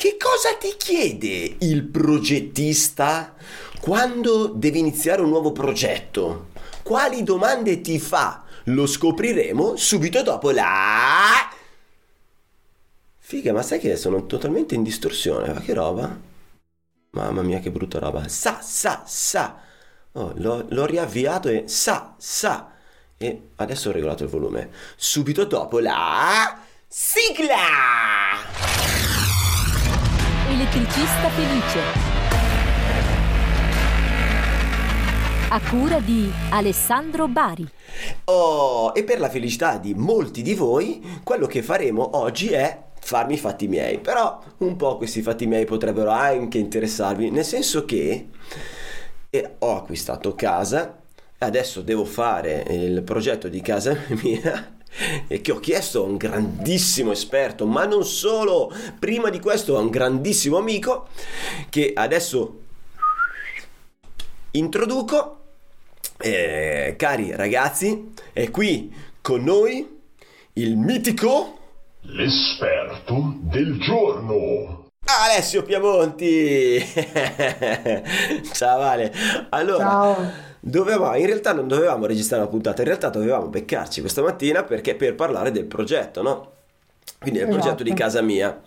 Che cosa ti chiede il progettista quando deve iniziare un nuovo progetto? Quali domande ti fa? Lo scopriremo subito dopo la... Figa, ma sai che sono totalmente in distorsione? Ma che roba? Mamma mia, che brutta roba. Sa, sa, sa. Oh, l'ho, l'ho riavviato e sa, sa. E adesso ho regolato il volume. Subito dopo la... Sigla! Elettricista felice. A cura di Alessandro Bari. Oh, e per la felicità di molti di voi, quello che faremo oggi è farmi i fatti miei. Però un po' questi fatti miei potrebbero anche interessarvi, nel senso che eh, ho acquistato casa, adesso devo fare il progetto di casa mia e che ho chiesto a un grandissimo esperto, ma non solo, prima di questo a un grandissimo amico che adesso introduco. Eh, cari ragazzi, è qui con noi il mitico L'esperto del giorno. Alessio Piamonti. Ciao Ale. Allora, Ciao. Dovevamo, in realtà non dovevamo registrare una puntata, in realtà dovevamo beccarci questa mattina perché per parlare del progetto, no? Quindi del Esatto. progetto di casa mia.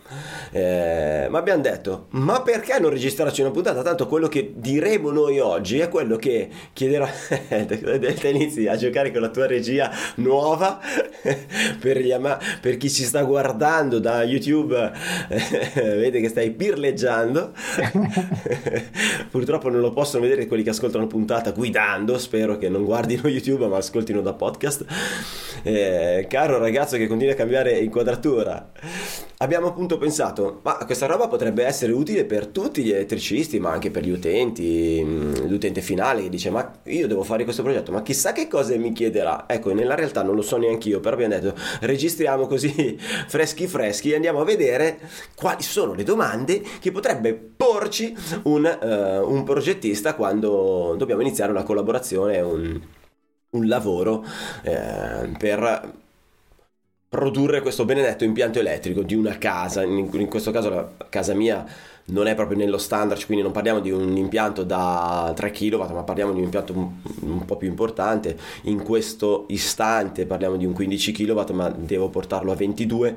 Eh, ma abbiamo detto, ma perché non registrarci una puntata? Tanto quello che diremo noi oggi è quello che chiederà... te inizi a giocare con la tua regia nuova per, gli ama- per chi ci sta guardando da YouTube, vede che stai pirleggiando. Purtroppo non lo possono vedere quelli che ascoltano la puntata guidando, spero che non guardino YouTube ma ascoltino da podcast. Eh, caro ragazzo che continua a cambiare inquadratura, abbiamo appunto pensato, ma questa roba potrebbe essere utile per tutti gli elettricisti, ma anche per gli utenti, mh, l'utente finale che dice, ma io devo fare questo progetto, ma chissà che cosa mi chiederà. Ecco, nella realtà non lo so neanche io, però abbiamo detto, registriamo così freschi freschi e andiamo a vedere quali sono le domande che potrebbe porci un, eh, un progettista quando dobbiamo iniziare una collaborazione, un, un lavoro eh, per produrre questo benedetto impianto elettrico di una casa, in, in questo caso la casa mia non è proprio nello standard, quindi non parliamo di un impianto da 3 kW, ma parliamo di un impianto un, un po' più importante. In questo istante parliamo di un 15 kW, ma devo portarlo a 22.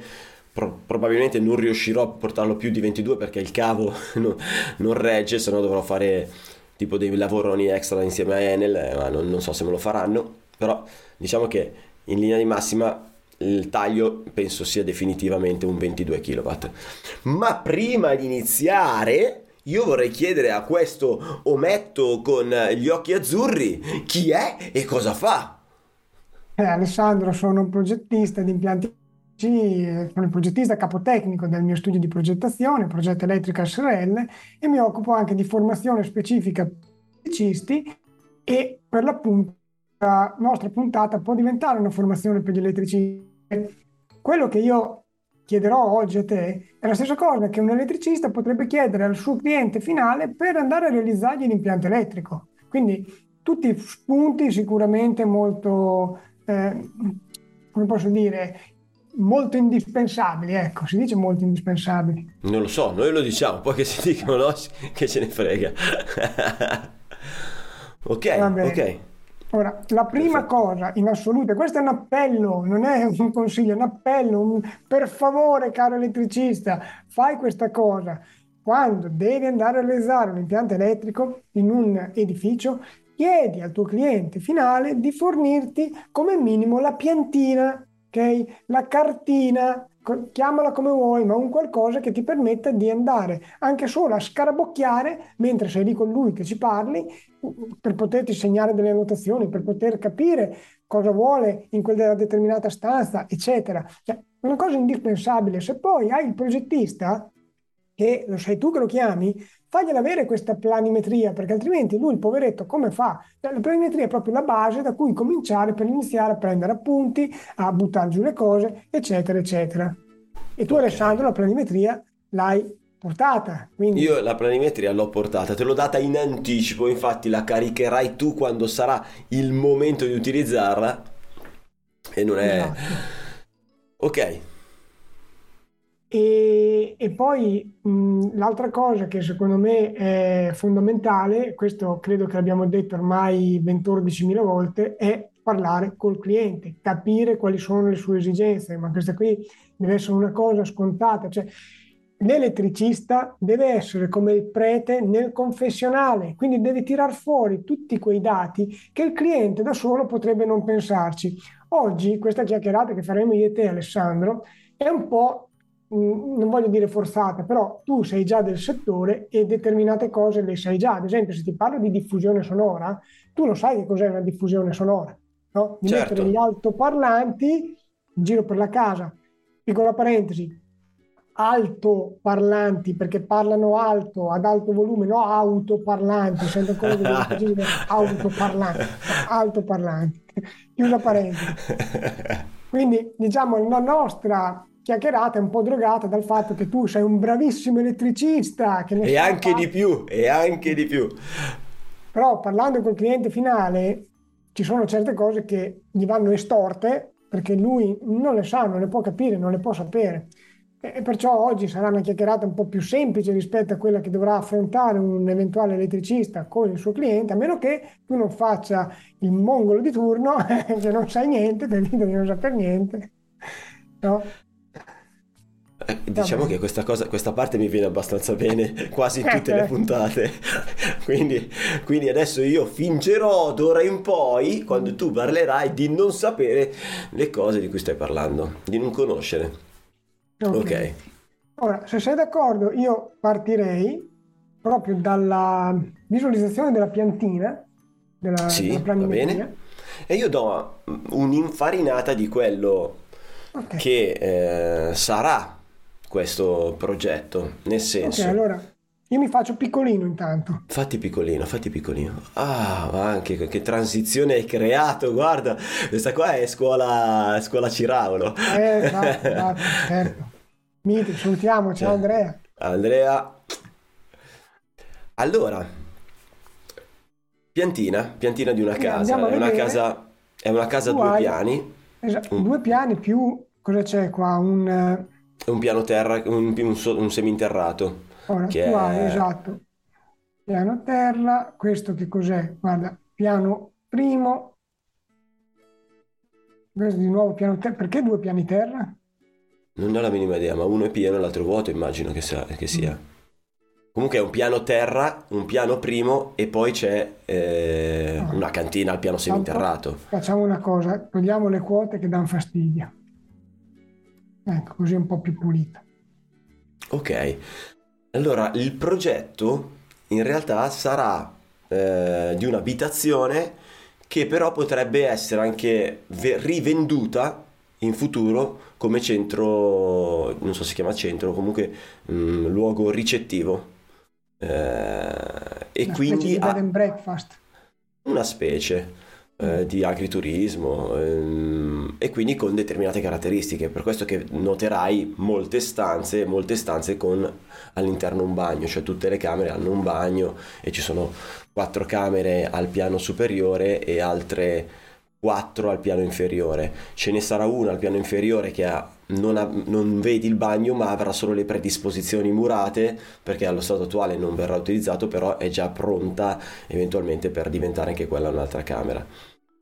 Pro- probabilmente non riuscirò a portarlo più di 22 perché il cavo non, non regge, se no dovrò fare tipo dei lavoroni extra insieme a Enel, eh, ma non, non so se me lo faranno. Però diciamo che in linea di massima il taglio penso sia definitivamente un 22 kW. Ma prima di iniziare, io vorrei chiedere a questo ometto con gli occhi azzurri chi è e cosa fa. Eh, Alessandro, sono un progettista di impianti sono il progettista capotecnico del mio studio di progettazione, Progetto Elettrica SRL, e mi occupo anche di formazione specifica per elettricisti e per l'appunto la nostra puntata può diventare una formazione per gli elettricisti. Quello che io chiederò oggi a te è la stessa cosa che un elettricista potrebbe chiedere al suo cliente finale per andare a realizzargli l'impianto elettrico. Quindi tutti spunti sicuramente molto, eh, come posso dire, molto indispensabili, ecco, si dice molto indispensabili. Non lo so, noi lo diciamo, poi che si dicono no, che ce ne frega. ok, ok. Ora, la prima cosa in assoluto, questo è un appello, non è un consiglio, è un appello, un- per favore, caro elettricista, fai questa cosa. Quando devi andare a realizzare un impianto elettrico in un edificio, chiedi al tuo cliente finale di fornirti come minimo la piantina, ok? La cartina, chiamala come vuoi, ma un qualcosa che ti permetta di andare anche solo a scarabocchiare mentre sei lì con lui che ci parli, per poterti segnare delle annotazioni, per poter capire cosa vuole in quella determinata stanza, eccetera. Cioè, una cosa indispensabile. Se poi hai il progettista, che lo sai tu che lo chiami, fagliela avere questa planimetria, perché altrimenti lui, il poveretto, come fa? Cioè, la planimetria è proprio la base da cui cominciare per iniziare a prendere appunti, a buttare giù le cose, eccetera, eccetera. E tu, Ok. Alessandro, la planimetria l'hai portata. Quindi Io la planimetria l'ho portata, te l'ho data in anticipo, infatti la caricherai tu quando sarà il momento di utilizzarla. E non è... Esatto. Ok, E, e poi mh, l'altra cosa che secondo me è fondamentale, questo credo che l'abbiamo detto ormai 14.000 volte, è parlare col cliente, capire quali sono le sue esigenze, ma questa qui deve essere una cosa scontata. Cioè, l'elettricista deve essere come il prete nel confessionale, quindi deve tirar fuori tutti quei dati che il cliente da solo potrebbe non pensarci. Oggi questa chiacchierata che faremo io e te Alessandro è un po', non voglio dire forzata, però tu sei già del settore e determinate cose le sai già. Ad esempio, se ti parlo di diffusione sonora, tu lo sai che cos'è una diffusione sonora, no? Di Certo. mettere gli altoparlanti in giro per la casa. Piccola parentesi, altoparlanti perché parlano alto, ad alto volume, no autoparlanti, sento ancora che devo dire autoparlanti, altoparlanti. Chiusa parentesi. Quindi diciamo la nostra chiacchierata è un po' drogata dal fatto che tu sei un bravissimo elettricista che E anche fa- di più, e anche di più. però parlando col cliente finale ci sono certe cose che gli vanno estorte perché lui non le sa, non le può capire, non le può sapere. E perciò oggi sarà una chiacchierata un po' più semplice rispetto a quella che dovrà affrontare un eventuale elettricista con il suo cliente, a meno che tu non faccia il mongolo di turno, che non sai niente, di non saper niente. No? Eh, Diciamo che questa cosa, questa parte mi viene abbastanza bene quasi in tutte le puntate. Quindi, quindi adesso io fingerò d'ora in poi, quando tu parlerai, di non sapere le cose di cui stai parlando, di non conoscere. Ok. Ora, se sei d'accordo, io partirei proprio dalla visualizzazione della piantina, della, Sì, della va bene. E io do un'infarinata di quello Ok. che eh, sarà questo progetto, nel Ok, senso, allora io mi faccio piccolino intanto. fatti piccolino, fatti piccolino. Ah, ma anche che transizione hai creato, guarda, questa qua è scuola, scuola Ciraulo. Eh, esatto, esatto, certo. Miti, salutiamo, ciao Andrea. Andrea. Allora, piantina, piantina di una casa, è una casa, è una casa a due hai- piani, Esatto, Mm. due piani più, cosa c'è qua? Un, eh, un piano terra, un, un un seminterrato. ora, Che tu è- esatto, piano terra, questo che cos'è? Guarda, piano primo, questo di nuovo piano terra, perché due piani terra? Non ho la minima idea, ma uno è pieno e l'altro vuoto, immagino che sia. che sia. Comunque è un piano terra, un piano primo e poi c'è eh, Ah. una cantina al piano seminterrato. Facciamo una cosa, togliamo le quote che danno fastidio. Ecco, così è un po' più pulita. Ok, allora il progetto in realtà sarà eh, di un'abitazione che però potrebbe essere anche ve- rivenduta in futuro come centro, non so se si chiama centro, comunque mm, luogo ricettivo. Eh, e Una quindi specie di bed and breakfast. una specie eh, di agriturismo ehm, e quindi con determinate caratteristiche. Per questo che noterai molte stanze, molte stanze con all'interno un bagno, cioè tutte le camere hanno un bagno e ci sono quattro camere al piano superiore e altre quattro al piano inferiore. Ce ne sarà una al piano inferiore che ha- non, ha- non vedi il bagno ma avrà solo le predisposizioni murate perché allo stato attuale non verrà utilizzato però è già pronta eventualmente per diventare anche quella un'altra camera.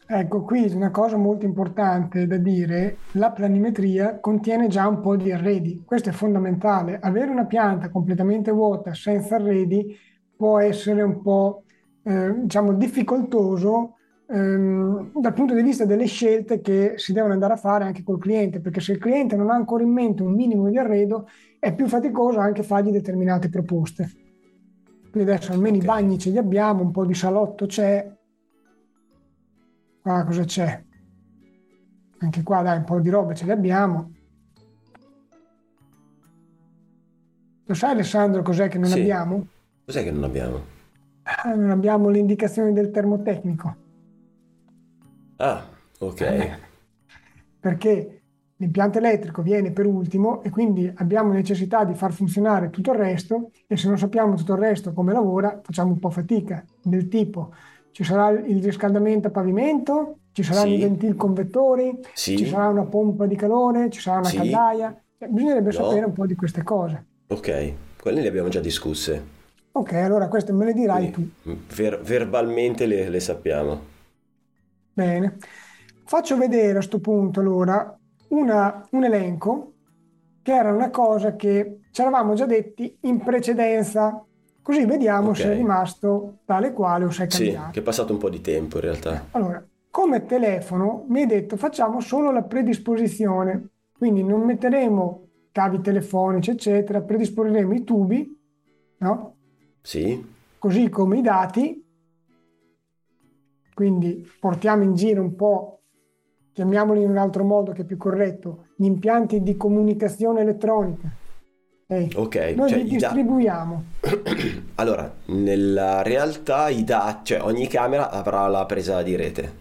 Ecco, qui una cosa molto importante da dire, la planimetria contiene già un po' di arredi, questo è fondamentale. Avere una pianta completamente vuota senza arredi può essere un po', eh, diciamo, difficoltoso ehm, dal punto di vista delle scelte che si devono andare a fare anche col cliente, perché se il cliente non ha ancora in mente un minimo di arredo, è più faticoso anche fargli determinate proposte. Quindi adesso almeno Ok. i bagni ce li abbiamo, un po' di salotto c'è, Qua cosa c'è? Anche qua dai, un po' di roba ce le abbiamo. Lo sai Alessandro cos'è che non Sì. abbiamo? Cos'è che non abbiamo? Ah, non abbiamo le indicazioni del termotecnico. Ah, ok. Perché l'impianto elettrico viene per ultimo e quindi abbiamo necessità di far funzionare tutto il resto e se non sappiamo tutto il resto come lavora facciamo un po' fatica. Del tipo ci sarà il riscaldamento a pavimento, ci saranno Sì. i ventil convettori, Sì. ci sarà una pompa di calore, ci sarà una Sì. caldaia. Cioè, bisognerebbe No. sapere un po' di queste cose. Ok, quelle le abbiamo già discusse. Ok, allora queste me le dirai tu. Quindi, ver- verbalmente le, le sappiamo. Bene. Faccio vedere a sto punto allora una- un elenco che era una cosa che ci eravamo già detti in precedenza, così vediamo Ok. se è rimasto tale quale o se è Sì, cambiato. che è passato un po' di tempo in realtà. Allora, come telefono mi hai detto facciamo solo la predisposizione, quindi non metteremo cavi telefonici, eccetera, predisporremo i tubi, no? Sì, così come i dati, quindi portiamo in giro un po', chiamiamoli in un altro modo che è più corretto, gli impianti di comunicazione elettronica. Ok? ok. Noi cioè, li i da- distribuiamo. Allora, nella realtà i dati, cioè ogni camera avrà la presa di rete.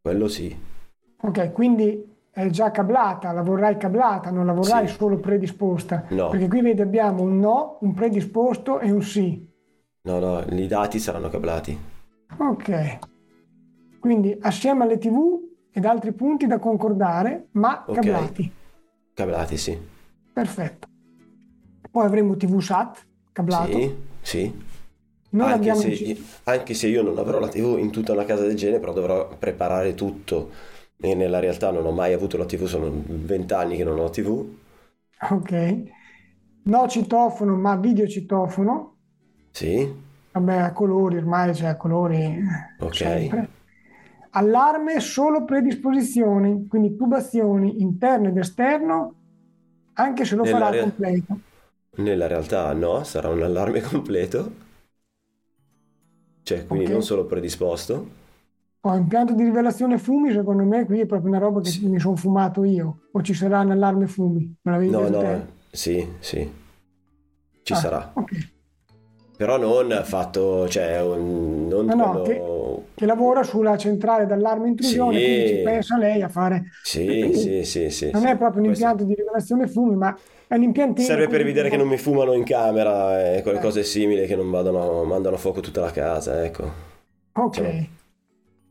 Quello sì. Ok, quindi è già cablata, la vorrai cablata, non la vorrai Sì. solo predisposta. No. Perché qui vedi abbiamo un no, un predisposto e un sì. No, no, i dati saranno cablati. Ok. Quindi assieme alle TV ed altri punti da concordare, ma Ok. cablati. Cablati, sì. Perfetto. Poi avremo TV SAT cablato. Sì, sì. Anche se, il- anche se io non avrò la TV in tutta una casa del genere, però dovrò preparare tutto. E nella realtà non ho mai avuto la TV, sono vent'anni che non ho TV. Ok. No citofono, ma videocitofono. Sì, Vabbè, a colori, ormai c'è a colori Ok. sempre. Allarme solo predisposizioni, quindi tubazioni interno ed esterno, anche se lo Nella farà rea- completo. nella realtà no, sarà un allarme completo. Cioè, quindi Ok. non solo predisposto. Poi impianto di rivelazione fumi, secondo me qui è proprio una roba che Sì. mi sono fumato io. O ci sarà un allarme fumi? Me l'avevi No, no, te? sì, sì. Ci Ah, sarà. ok. Però non fatto, cioè, un- non No, no, quello... Che lavora sulla centrale d'allarme intrusione, Sì. quindi ci pensa lei a fare. Sì, sì, sì, sì. Non sì. è proprio un Questo- impianto di rivelazione fumi, ma è un impiantino. Serve per quindi- vedere che non mi fumano in camera e quelle Eh. cose simili che non vadano, mandano a fuoco tutta la casa, ecco. Ok. Cioè,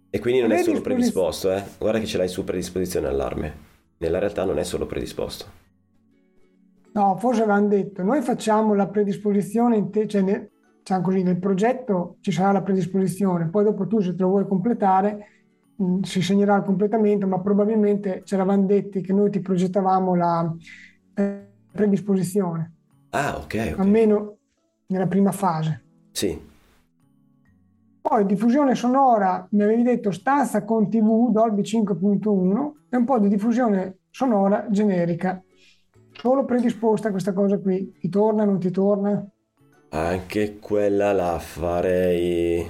E quindi non è solo Predisposi- predisposto, eh. Guarda che ce l'hai su predisposizione allarme. Nella realtà non è solo predisposto. No, forse avevano detto, noi facciamo la predisposizione, in te- cioè ne- diciamo così, nel progetto ci sarà la predisposizione, poi dopo tu se te lo vuoi completare mh, si segnerà il completamento, ma probabilmente ci eravamo detti che noi ti progettavamo la eh, predisposizione, Ah, ok, ok. almeno nella prima fase. Sì, Poi diffusione sonora, mi avevi detto stanza con TV Dolby 5.1 e un po' di diffusione sonora generica. Solo predisposta a questa cosa qui. Ti torna, non ti torna? Anche quella la farei...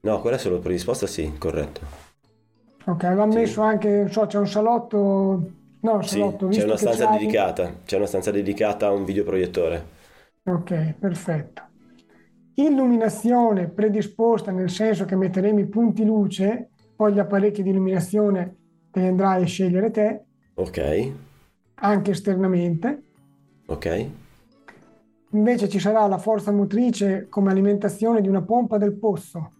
No, quella è solo predisposta, sì, corretto. Ok, avevamo Sì. messo anche, non so, c'è un salotto... No, Sì, salotto, c'è visto una stanza c'hai- dedicata, c'è una stanza dedicata a un videoproiettore. Ok, perfetto. Illuminazione predisposta nel senso che metteremo i punti luce, poi gli apparecchi di illuminazione te li andrai a scegliere te, Ok, anche esternamente. ok. Invece ci sarà la forza motrice come alimentazione di una pompa del pozzo,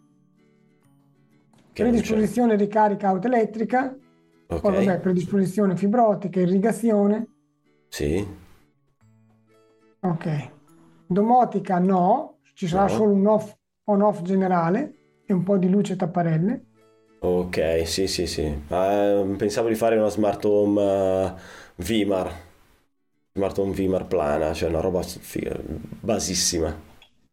Che predisposizione ricarica auto elettrica, Ok, poi vabbè, predisposizione fibra ottica, irrigazione, sì, ok. Domotica no, ci sarà No. solo un off, on-off generale e un po' di luce tapparelle. ok, sì, sì, sì. Ah, pensavo di fare una smart home eh, Vimar, smart home Vimar plana, cioè una roba basissima.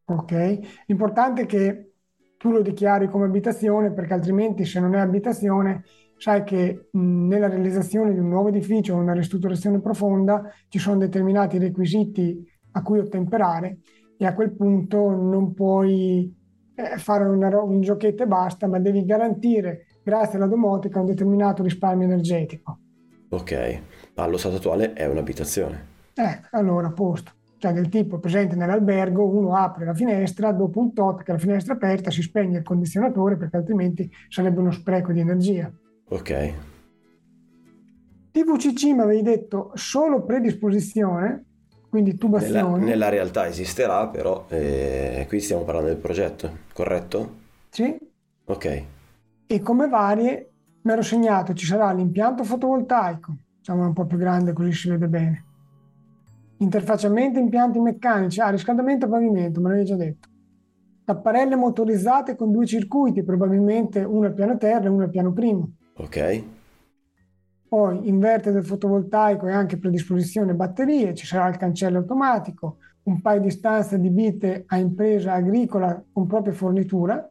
Ok, l'importante è che tu lo dichiari come abitazione perché altrimenti se non è abitazione sai che mh, nella realizzazione di un nuovo edificio o una ristrutturazione profonda ci sono determinati requisiti a cui ottemperare e a quel punto non puoi eh, fare una un giochetto e basta, ma devi garantire grazie alla domotica un determinato risparmio energetico. Ok, allo stato attuale è un'abitazione. Eh, allora, a posto. Cioè del tipo presente nell'albergo, uno apre la finestra, dopo un tot che la finestra è aperta si spegne il condizionatore perché altrimenti sarebbe uno spreco di energia. Ok, TVCC mi avevi detto solo predisposizione, quindi nella, tubazioni. nella realtà esisterà, però eh, qui stiamo parlando del progetto, corretto? Sì? Ok, E come varie mi ero segnato ci sarà l'impianto fotovoltaico, diciamo un po' più grande così si vede bene. Interfacciamento impianti meccanici, ah, riscaldamento a pavimento, me l'avevi già detto. Tapparelle motorizzate con due circuiti, probabilmente uno al piano terra e uno al piano primo. Ok. Poi inverter del fotovoltaico e anche predisposizione batterie, ci sarà il cancello automatico, un paio di stanze adibite a impresa agricola con propria fornitura.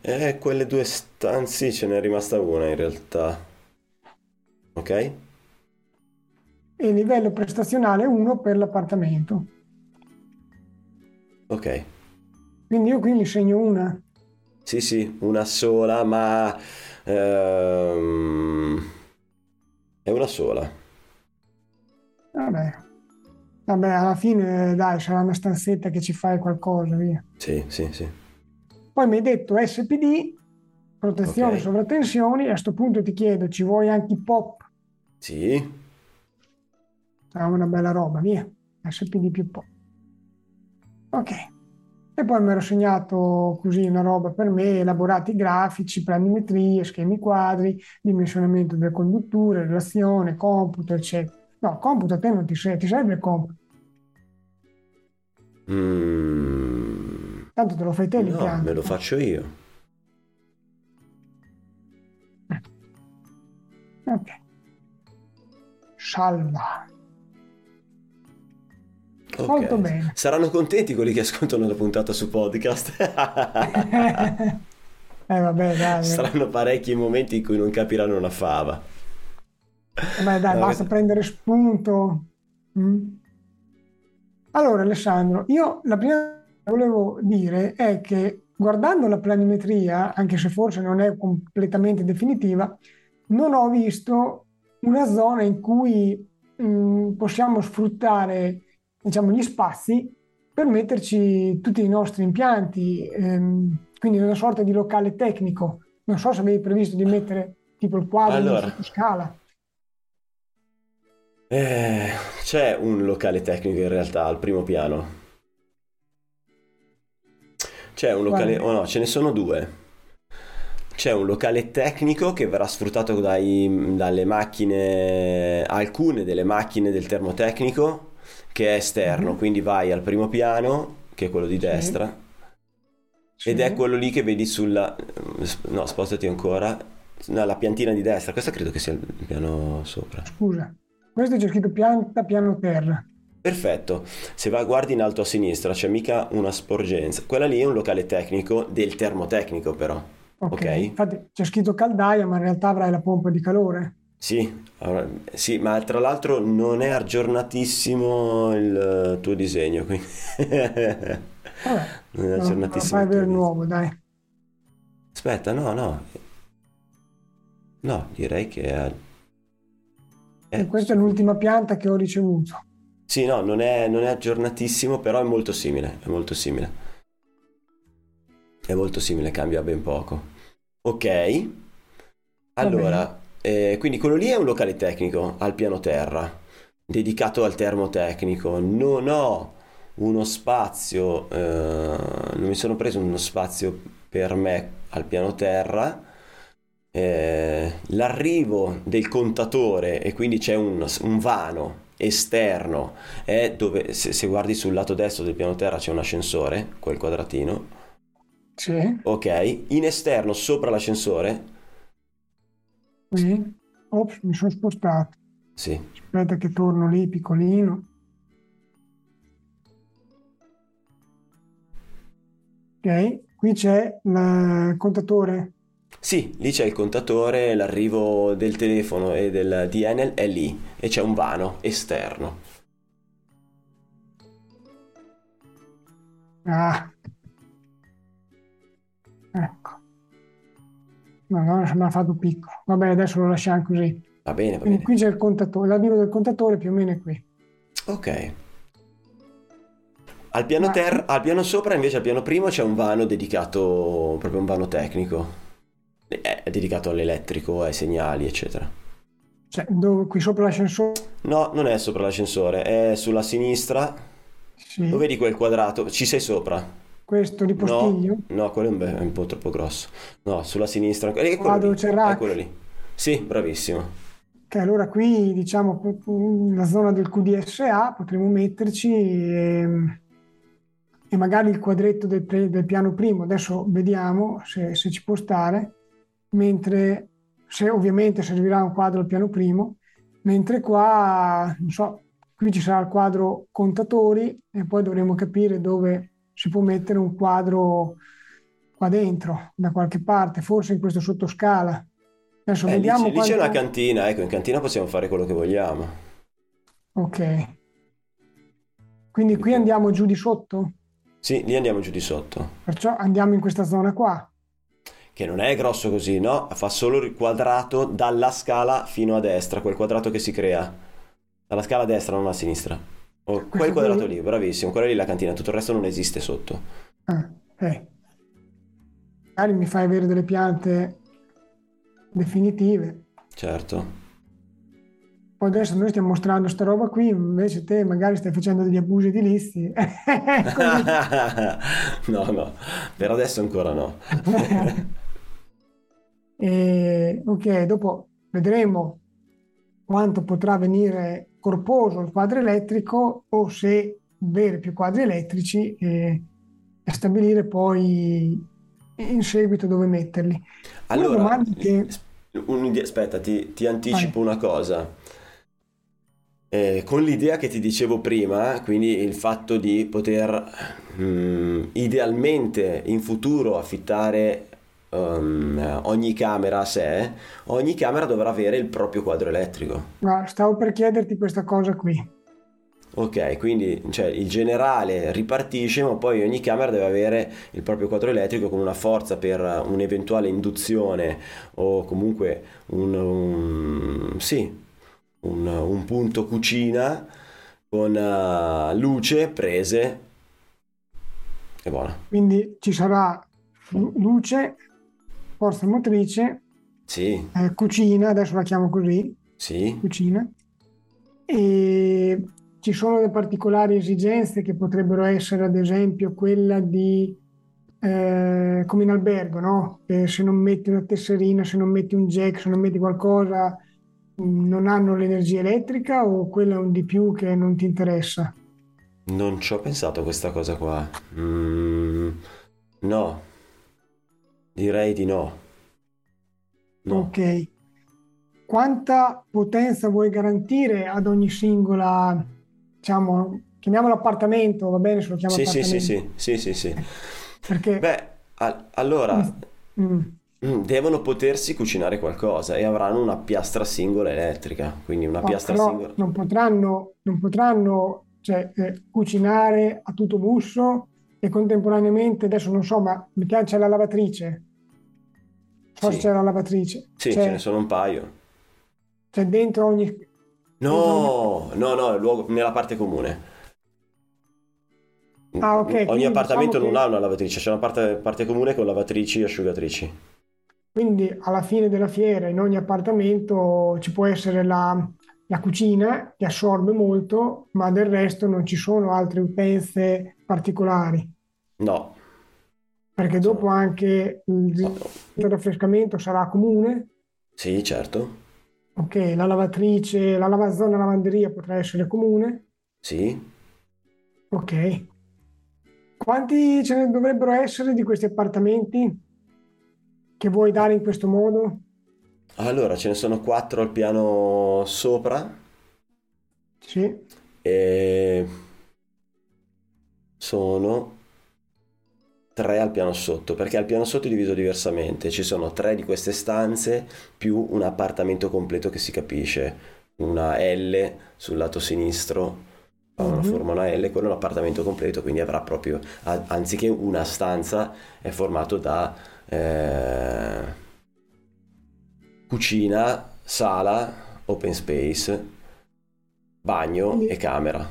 Eh, quelle due stanze ce n'è rimasta una in realtà. Ok? E livello prestazionale 1 per l'appartamento. Ok. Quindi io qui mi segno una. Sì, sì, una sola, ma ehm, è una sola. Vabbè. Vabbè, alla fine dai, sarà una stanzetta che ci fai qualcosa, via. Sì, sì, sì. Poi mi hai detto SPD, protezione Ok. sovratensioni, a questo punto ti chiedo, ci vuoi anche i pop? Sì, Sarà una bella roba, via. SPD più pop. Ok. E poi mi ero segnato così una roba per me, elaborati grafici, planimetrie, schemi quadri, dimensionamento delle condutture, relazione, computo, eccetera. No, computo a te non ti serve, ti serve il computo. Mm, Tanto te lo fai te no, l'impianto. me lo faccio io. Ok. Salva. Ok. Molto bene. Saranno contenti quelli che ascoltano la puntata su podcast. Eh vabbè, dai. Saranno parecchi i momenti in cui non capiranno una fava. Vabbè, dai, No, basta vedo- prendere spunto. Mm. Allora, Alessandro, io la prima cosa che volevo dire è che guardando la planimetria, anche se forse non è completamente definitiva, non ho visto una zona in cui mm, possiamo sfruttare, diciamo, gli spazi per metterci tutti i nostri impianti, ehm, quindi una sorta di locale tecnico. Non so se avevi previsto di mettere tipo il quadro Allora. in scala. Eh, c'è un locale tecnico in realtà al primo piano. C'è un locale, Guarda. oh no, ce ne sono due. C'è un locale tecnico che verrà sfruttato dai- dalle macchine, alcune delle macchine del termotecnico, che è esterno, Mhm. quindi vai al primo piano, che è quello di destra, Sì. ed è quello lì che vedi sulla... No, spostati ancora. No, la piantina di destra, questo credo che sia il piano sopra. Scusa, questo c'è scritto pianta, piano terra. Perfetto, se va, guardi in alto a sinistra c'è mica una sporgenza. Quella lì è un locale tecnico del termotecnico però. Ok. Ok. Infatti c'è scritto caldaia, ma in realtà avrai la pompa di calore. Sì, allora, sì, ma tra l'altro non è aggiornatissimo il eh, tuo disegno, quindi Vabbè, non è aggiornatissimo fai tuo vedere disegno. nuovo, dai. Aspetta, no, no. No, direi che è... È- questa è l'ultima pianta che ho ricevuto. Sì, no, non è, non è aggiornatissimo, però è molto simile, è molto simile. È molto simile, cambia ben poco. Ok, allora, eh, quindi quello lì è un locale tecnico al piano terra, dedicato al termotecnico. Non ho uno spazio, eh, non mi sono preso uno spazio per me al piano terra. Eh, l'arrivo del contatore e quindi c'è un, un vano esterno è dove se, se guardi sul lato destro del piano terra c'è un ascensore, quel quadratino. Sì, Ok, in esterno sopra l'ascensore, qui. Ops, mi sono spostato. sì, Aspetta che torno lì, piccolino. Ok, qui c'è il contatore. sì, lì c'è il contatore, l'arrivo del telefono e del di Enel è lì e c'è un vano esterno. Ah. Ecco. Madonna, se me l'ha fatto piccolo. Va bene, adesso lo lasciamo così. Va bene, va Quindi bene. qui c'è il contatore, l'arrivo del contatore più o meno è qui. Ok. Al piano, Ma- ter- al piano sopra, invece, al piano primo c'è un vano dedicato, proprio un vano tecnico. È è dedicato all'elettrico, ai segnali, eccetera. Cioè, dove, qui sopra l'ascensore, No, non è sopra l'ascensore, è sulla sinistra. sì. Lo vedi quel quadrato? Ci sei sopra? Questo di No, postiglio. no, quello è un, po' troppo grosso. No, sulla sinistra. È quello dove lì. il È rack. quello lì. Sì, bravissimo. che allora qui, diciamo, nella zona del QDSA potremmo metterci e, e magari il quadretto del, pre- del, piano primo, adesso vediamo se, se ci può stare, mentre se ovviamente servirà un quadro al piano primo, mentre qua, non so, qui ci sarà il quadro contatori e poi dovremo capire dove si può mettere un quadro qua dentro, da qualche parte, forse in questo sottoscala. Adesso eh, vediamo lì, quanto... lì c'è una cantina, ecco, in cantina possiamo fare quello che vogliamo. Ok. Quindi qui andiamo giù di sotto? Sì, lì andiamo giù di sotto. Perciò andiamo in questa zona qua. Che non è grosso così, no? Fa solo il quadrato dalla scala fino a destra, quel quadrato che si crea. Dalla scala a destra, non a sinistra. Oh, quel quadrato lì, bravissimo. Quella lì è la cantina, tutto il resto non esiste sotto. Ah, ok. Magari mi fai avere delle piante definitive. Certo. Poi adesso noi stiamo mostrando sta roba qui, invece te magari stai facendo degli abusi edilizi. no, no, per adesso ancora no. e, ok, dopo vedremo quanto potrà venire corposo il quadro elettrico o se avere più quadri elettrici e, e stabilire poi in seguito dove metterli. Allora, che... aspetta, ti, ti anticipo Vai. una cosa. Eh, con l'idea che ti dicevo prima, quindi il fatto di poter mm, idealmente in futuro affittare um, ogni camera a sé, ogni camera dovrà avere il proprio quadro elettrico. No, stavo per chiederti questa cosa qui. Ok, quindi cioè, il generale ripartisce, ma poi ogni camera deve avere il proprio quadro elettrico con una forza per un'eventuale induzione o comunque un, un sì, un, un, punto cucina con uh, luce, prese e buona. Quindi ci sarà luce, forza motrice, sì. eh, cucina, adesso la chiamo così, sì. cucina, e ci sono delle particolari esigenze che potrebbero essere ad esempio quella di, eh, come in albergo, no? Se non metti una tesserina, se non metti un jack, se non metti qualcosa, non hanno l'energia elettrica o quella è un di più che non ti interessa? Non ci ho pensato a questa cosa qua. Mm, no, direi di no. no. Ok. Quanta potenza vuoi garantire ad ogni singola diciamo, chiamiamolo appartamento, va bene se lo chiamo sì, appartamento? Sì, sì, sì, sì, sì. Perché... Beh, a- allora... Mm. Mm, devono potersi cucinare qualcosa e avranno una piastra singola elettrica, quindi una no, piastra singola. Non potranno, non potranno cioè, eh, cucinare a tutto busso e contemporaneamente, adesso non so, ma mi piace la lavatrice. So sì. c'è la lavatrice. Sì, c'è, ce ne sono un paio. C'è dentro ogni, No, no, no, luogo, nella parte comune. Ah, ok. Ogni appartamento diciamo non che... ha una lavatrice, c'è una parte, parte comune con lavatrici e asciugatrici. Quindi alla fine della fiera in ogni appartamento ci può essere la, la cucina che assorbe molto, ma del resto non ci sono altre utenze particolari. No. Perché dopo anche il raffrescamento sarà comune? Sì, certo. Ok, la lavatrice, la lavazona lavanderia potrà essere comune? Sì. Ok. Quanti ce ne dovrebbero essere di questi appartamenti che vuoi dare in questo modo? Allora, ce ne sono quattro al piano sopra. Sì. E sono tre al piano sotto, perché al piano sotto è diviso diversamente, ci sono tre di queste stanze più un appartamento completo che si capisce, una L sul lato sinistro, una mm-hmm. forma una L, quello è un appartamento completo, quindi avrà proprio, anziché una stanza, è formato da eh, cucina, sala, open space, bagno quindi, e camera.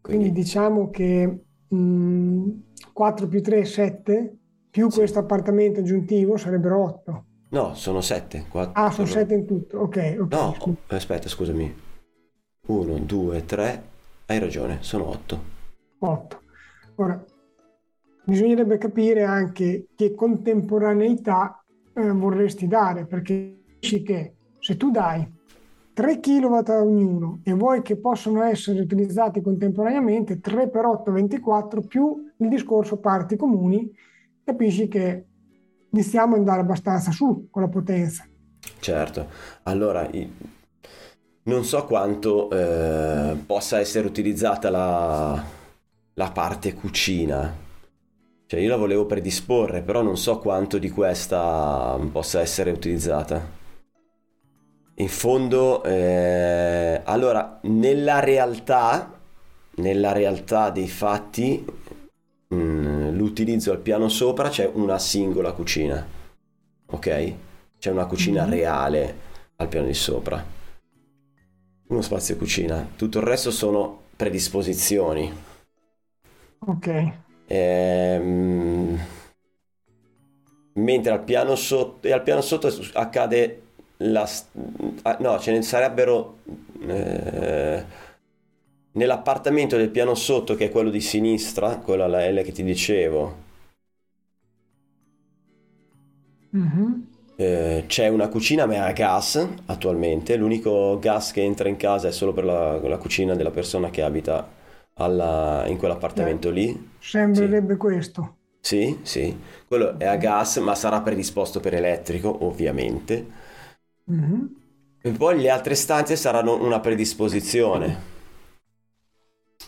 Quindi, quindi diciamo che... Mh 4 più 3 7, più sì. questo appartamento aggiuntivo sarebbero 8. No, sono 7. 4, ah, sono 7 in tutto, ok. okay no, scusa. aspetta, scusami. 1, 2, 3, hai ragione, sono 8. 8. Ora, bisognerebbe capire anche che contemporaneità eh, vorresti dare, perché dici che se tu dai 3 kW ognuno e vuoi che possano essere utilizzati contemporaneamente 3 per 8, 24 più il discorso parti comuni, capisci che iniziamo ad andare abbastanza su con la potenza. Certo, allora non so quanto eh, possa essere utilizzata la, la parte cucina. Cioè io la volevo predisporre, però non so quanto di questa possa essere utilizzata. In fondo, eh, allora, nella realtà, nella realtà dei fatti, mm, l'utilizzo al piano sopra c'è una singola cucina, ok? C'è una cucina Mhm. reale al piano di sopra. Uno spazio cucina. Tutto il resto sono predisposizioni. Ok, Ehm, mentre al piano sotto, e al piano sotto accade la... ah, no, ce ne sarebbero... eh, nell'appartamento del piano sotto, che è quello di sinistra, quello alla L che ti dicevo, Mhm. eh, c'è una cucina ma è a gas attualmente. L'unico gas che entra in casa è solo per la, la cucina della persona che abita alla- in quell'appartamento lì. sembrerebbe questo. Sì, sì, quello è a gas, ma sarà predisposto per elettrico, ovviamente. Mhm. E poi le altre stanze saranno una predisposizione,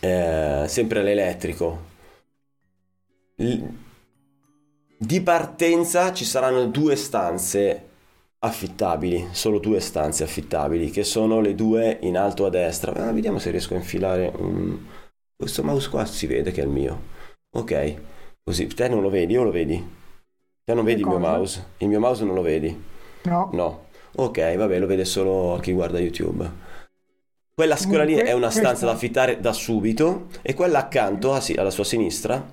Eh, sempre l'elettrico. L- Di partenza ci saranno due stanze affittabili, solo due stanze affittabili, che sono le due in alto a destra. Ah, vediamo se riesco a infilare un... Questo mouse qua si vede che è il mio. Ok, così. Te non lo vedi o lo vedi? Te non vedi il mio mouse? Il mio mouse non lo vedi? No, No. Ok, vabbè, lo vede solo chi guarda YouTube. Quella, quella lì è una stanza questa- da affittare da subito e quella accanto, a si- alla sua sinistra,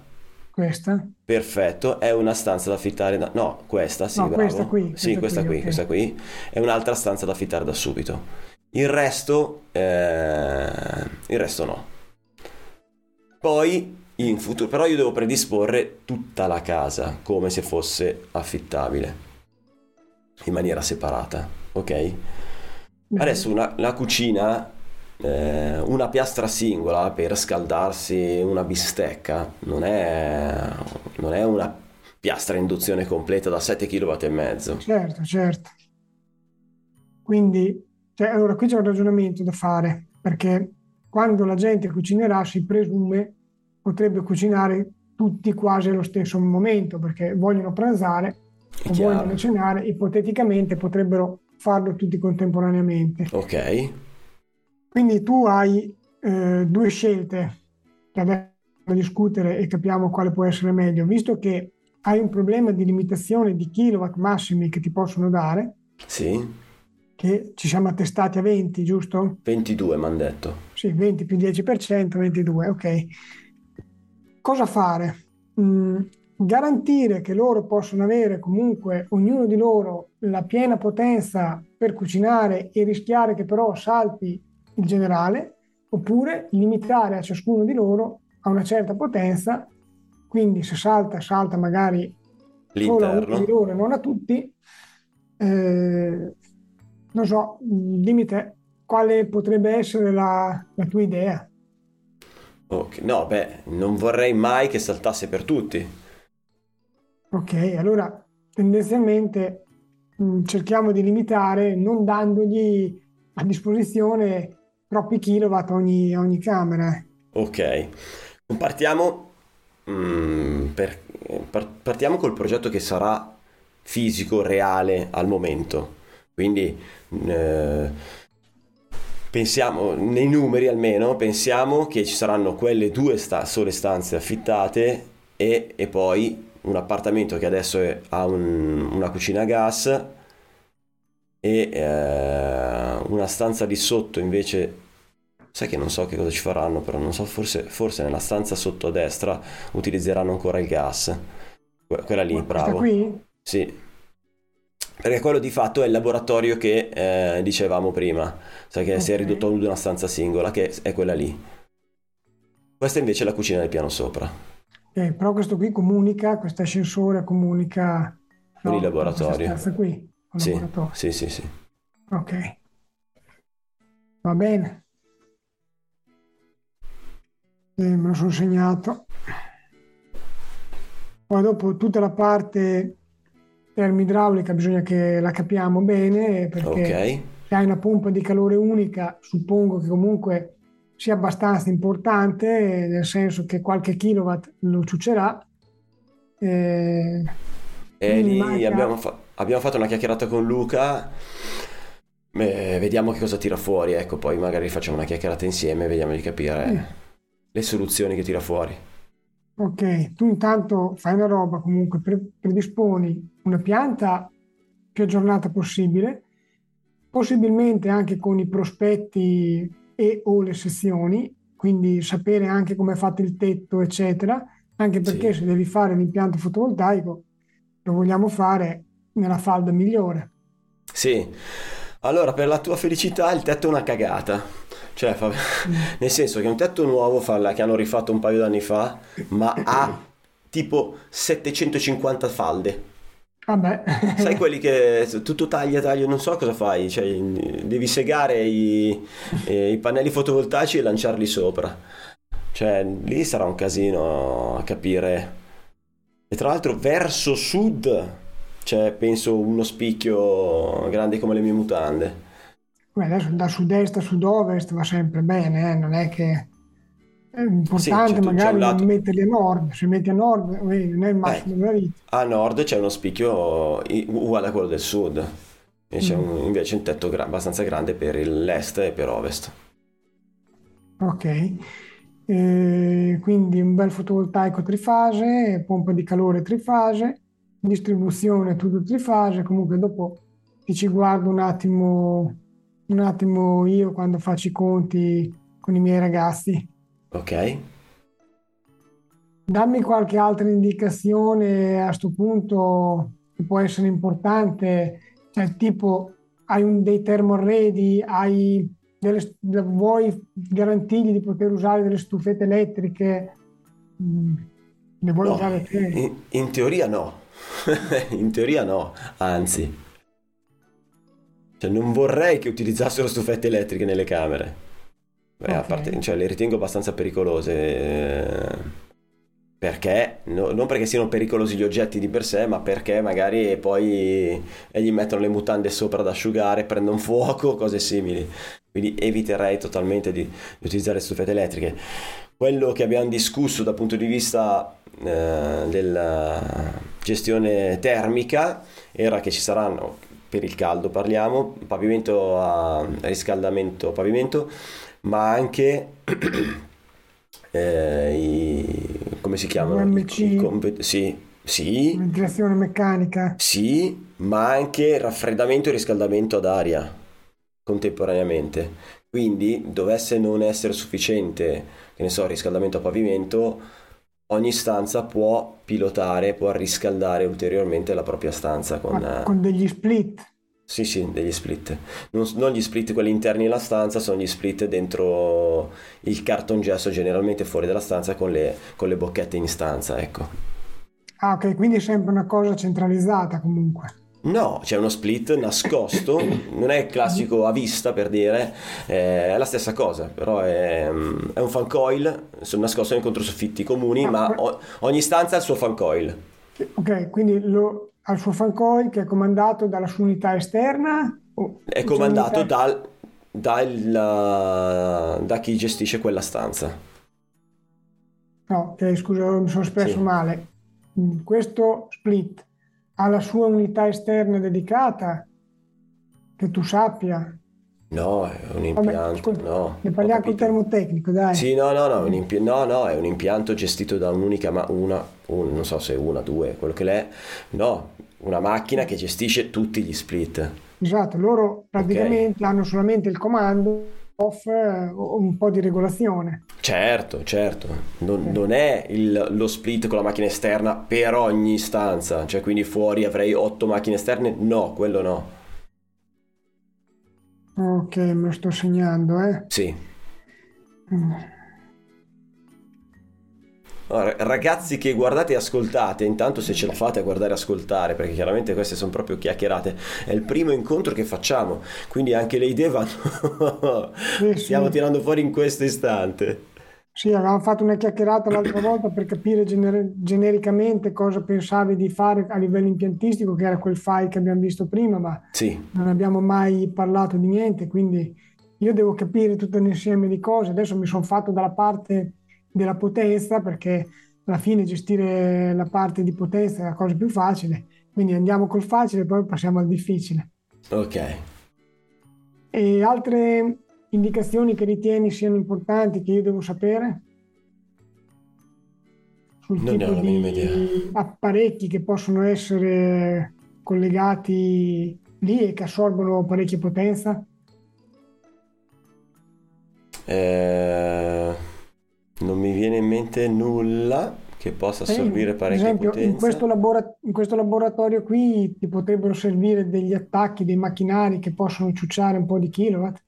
questa. perfetto, è una stanza da affittare da... No, questa, sì, No, bravo. questa qui, Sì, questa questa qui, qui, ok. questa qui. È un'altra stanza da affittare da subito. Il resto... eh, Il resto no. Poi, in futuro... Però io devo predisporre tutta la casa come se fosse affittabile. In maniera separata, ok? Adesso una, la cucina, eh, una piastra singola per scaldarsi una bistecca, non è, non è una piastra induzione completa da 7 kW e mezzo. Certo, certo. Quindi, cioè, allora qui c'è un ragionamento da fare, perché quando la gente cucinerà si presume potrebbe cucinare tutti quasi allo stesso momento, perché vogliono pranzare o vogliono cenare, ipoteticamente potrebbero farlo tutti contemporaneamente. Ok, Quindi tu hai eh, due scelte che adesso da discutere e capiamo quale può essere meglio, visto che hai un problema di limitazione di kilowatt massimi che ti possono dare, sì, che ci siamo attestati a 20, giusto? 22 mi hanno detto. Sì, 20 più 10%, 22, ok. Cosa fare? Mm, garantire che loro possano avere comunque, ognuno di loro, la piena potenza per cucinare e rischiare che però salti il generale, oppure limitare a ciascuno di loro a una certa potenza, quindi se salta, salta magari solo a uno di L'interno. loro e non a tutti. Eh, non so, dimmi te, quale potrebbe essere la, la tua idea? Ok, No, beh, non vorrei mai che saltasse per tutti. Ok, allora tendenzialmente mh, cerchiamo di limitare non dandogli a disposizione troppi kilowatt ogni, ogni camera. Ok, partiamo, mm, per- par- partiamo col progetto che sarà fisico, reale al momento. Quindi eh, pensiamo, nei numeri almeno, pensiamo che ci saranno quelle due sta- sole stanze affittate e, e poi un appartamento che adesso è- ha un- una cucina a gas e eh, una stanza di sotto invece Sai che non so che cosa ci faranno, però non so, forse, forse nella stanza sotto a destra utilizzeranno ancora il gas. Que- Quella lì, bravo. qui? Sì. Perché quello di fatto è il laboratorio che eh, dicevamo prima, sai che si è ridotto ad una stanza singola, che è quella lì. Questa invece è la cucina del piano sopra. Ok, però questo qui comunica, questo ascensore comunica Con no, il laboratorio. Questa qui, con Sì, laboratorio. sì, sì, sì. Ok. Va bene. Eh, me lo sono segnato. Poi dopo tutta la parte termoidraulica bisogna che la capiamo bene perché Ok. se hai una pompa di calore unica suppongo che comunque sia abbastanza importante, nel senso che qualche kilowatt lo ciucerà. Eh, E lì manca- abbiamo, fa- abbiamo fatto una chiacchierata con Luca. Eh, vediamo che cosa tira fuori. Ecco, poi magari facciamo una chiacchierata insieme e vediamo di capire Mm. le soluzioni che tira fuori. Ok, tu intanto fai una roba comunque, pre- predisponi una pianta più aggiornata possibile, possibilmente anche con i prospetti e o le sezioni, quindi sapere anche come è fatto il tetto, eccetera, anche perché Sì. se devi fare l'impianto fotovoltaico lo vogliamo fare nella falda migliore. Sì. Allora, per la tua felicità, il tetto è una cagata. Cioè, fa- nel senso che è un tetto nuovo fa- che hanno rifatto un paio d'anni fa, ma ha tipo 750 falde. Vabbè, Sai quelli che tutto taglia, taglia, non so cosa fai, cioè devi segare i, i pannelli fotovoltaici e lanciarli sopra. Cioè, lì sarà un casino a capire. E tra l'altro verso sud c'è, penso, uno spicchio grande come le mie mutande. Beh, adesso da sud-est a sud-ovest va sempre bene, eh, Non è che è importante Sì, magari non metterli a nord, se metti a nord eh, non è il massimo della vita. A nord c'è uno spicchio uguale a quello del sud. E c'è Mm. un- invece un tetto gra- abbastanza grande per l'est e per ovest. Ok, Eh, quindi un bel fotovoltaico trifase, pompa di calore trifase, distribuzione tutto trifase, comunque dopo ti ci guardo un attimo, un attimo io quando faccio i conti con i miei ragazzi. Ok? Dammi qualche altra indicazione a sto punto che può essere importante, cioè tipo hai un, dei termoarredi, hai delle, vuoi garantirgli di poter usare delle stufette elettriche, Mm, le vuoi No, usare te? in, in teoria no. In teoria no, anzi. Cioè, non vorrei che utilizzassero stufette elettriche nelle camere. Beh, a Ok. parte- cioè, le ritengo abbastanza pericolose. eh, Perché? No- non perché siano pericolosi gli oggetti di per sé, ma perché magari poi eh, gli mettono le mutande sopra ad asciugare, prendono fuoco, cose simili. Quindi eviterei totalmente di, di utilizzare stufette elettriche. Quello che abbiamo discusso dal punto di vista eh, della gestione termica era che ci saranno, per il caldo parliamo, pavimento a riscaldamento pavimento, ma anche eh, i, come si chiamano? I- UMC. i conve- sì, sì, Ventilazione meccanica? sì, ma anche raffreddamento e riscaldamento ad aria contemporaneamente. Quindi dovesse non essere sufficiente, che ne so, riscaldamento a pavimento, ogni stanza può pilotare, può riscaldare ulteriormente la propria stanza con, con degli split? Sì, sì, degli split. Non, non gli split quelli interni della stanza, sono gli split dentro il cartongesso, generalmente fuori dalla stanza con le, con le bocchette in stanza, ecco. Ah, ok, quindi è sempre una cosa centralizzata comunque. No, c'è uno split nascosto, non è classico a vista per dire, eh, è la stessa cosa, però è, mm, è un fan coil sono nascosto nei controsoffitti comuni, Ah, ma ogni stanza ha il suo fan coil. Ok, quindi lo, ha il suo fancoil che è comandato dalla sua unità esterna? o È comandato un'unità- dal, dal- da chi gestisce quella stanza. No, ok, scusa, mi sono espresso Sì. male. Mm, Questo split ha la sua unità esterna dedicata? Che tu sappia? No, è un Vabbè, impianto, ascolta, no. ne parliamo col termotecnico, dai. Sì, no, no, no, è un impi- no, no, è un impianto gestito da un'unica, ma- una, un- non so se una, due, quello che l'è, no, una macchina che gestisce tutti gli split. Esatto, loro praticamente hanno solamente il comando off eh, o un po' di regolazione. Certo, certo, non, non è il- lo split con la macchina esterna per ogni stanza, cioè quindi fuori avrei otto macchine esterne, no, quello no. Ok, me lo sto segnando, eh. Sì. Mm. Ora, Ragazzi che guardate e ascoltate, intanto se ce la fate a guardare e ascoltare, perché chiaramente queste sono proprio chiacchierate, è il primo incontro che facciamo, quindi anche le idee vanno... Sì, Stiamo sì. tirando fuori in questo istante. Sì, avevamo fatto una chiacchierata l'altra volta per capire gener- genericamente cosa pensavi di fare a livello impiantistico, che era quel file che abbiamo visto prima, ma Sì, non abbiamo mai parlato di niente, quindi io devo capire tutto un insieme di cose. Adesso mi sono fatto dalla parte della potenza, perché alla fine gestire la parte di potenza è la cosa più facile, quindi andiamo col facile e poi passiamo al difficile. ok. E altre indicazioni che ritieni siano importanti che io devo sapere? Sul Non ne tipo ho la minima idea. di apparecchi che possono essere collegati lì e che assorbono parecchia potenza? Eh, non mi viene in mente nulla che possa assorbire Eh, Ad parecchia esempio, in potenza. questo, labora- in questo laboratorio qui ti potrebbero servire degli attacchi, dei macchinari che possono ciucciare un po' di kilowatt.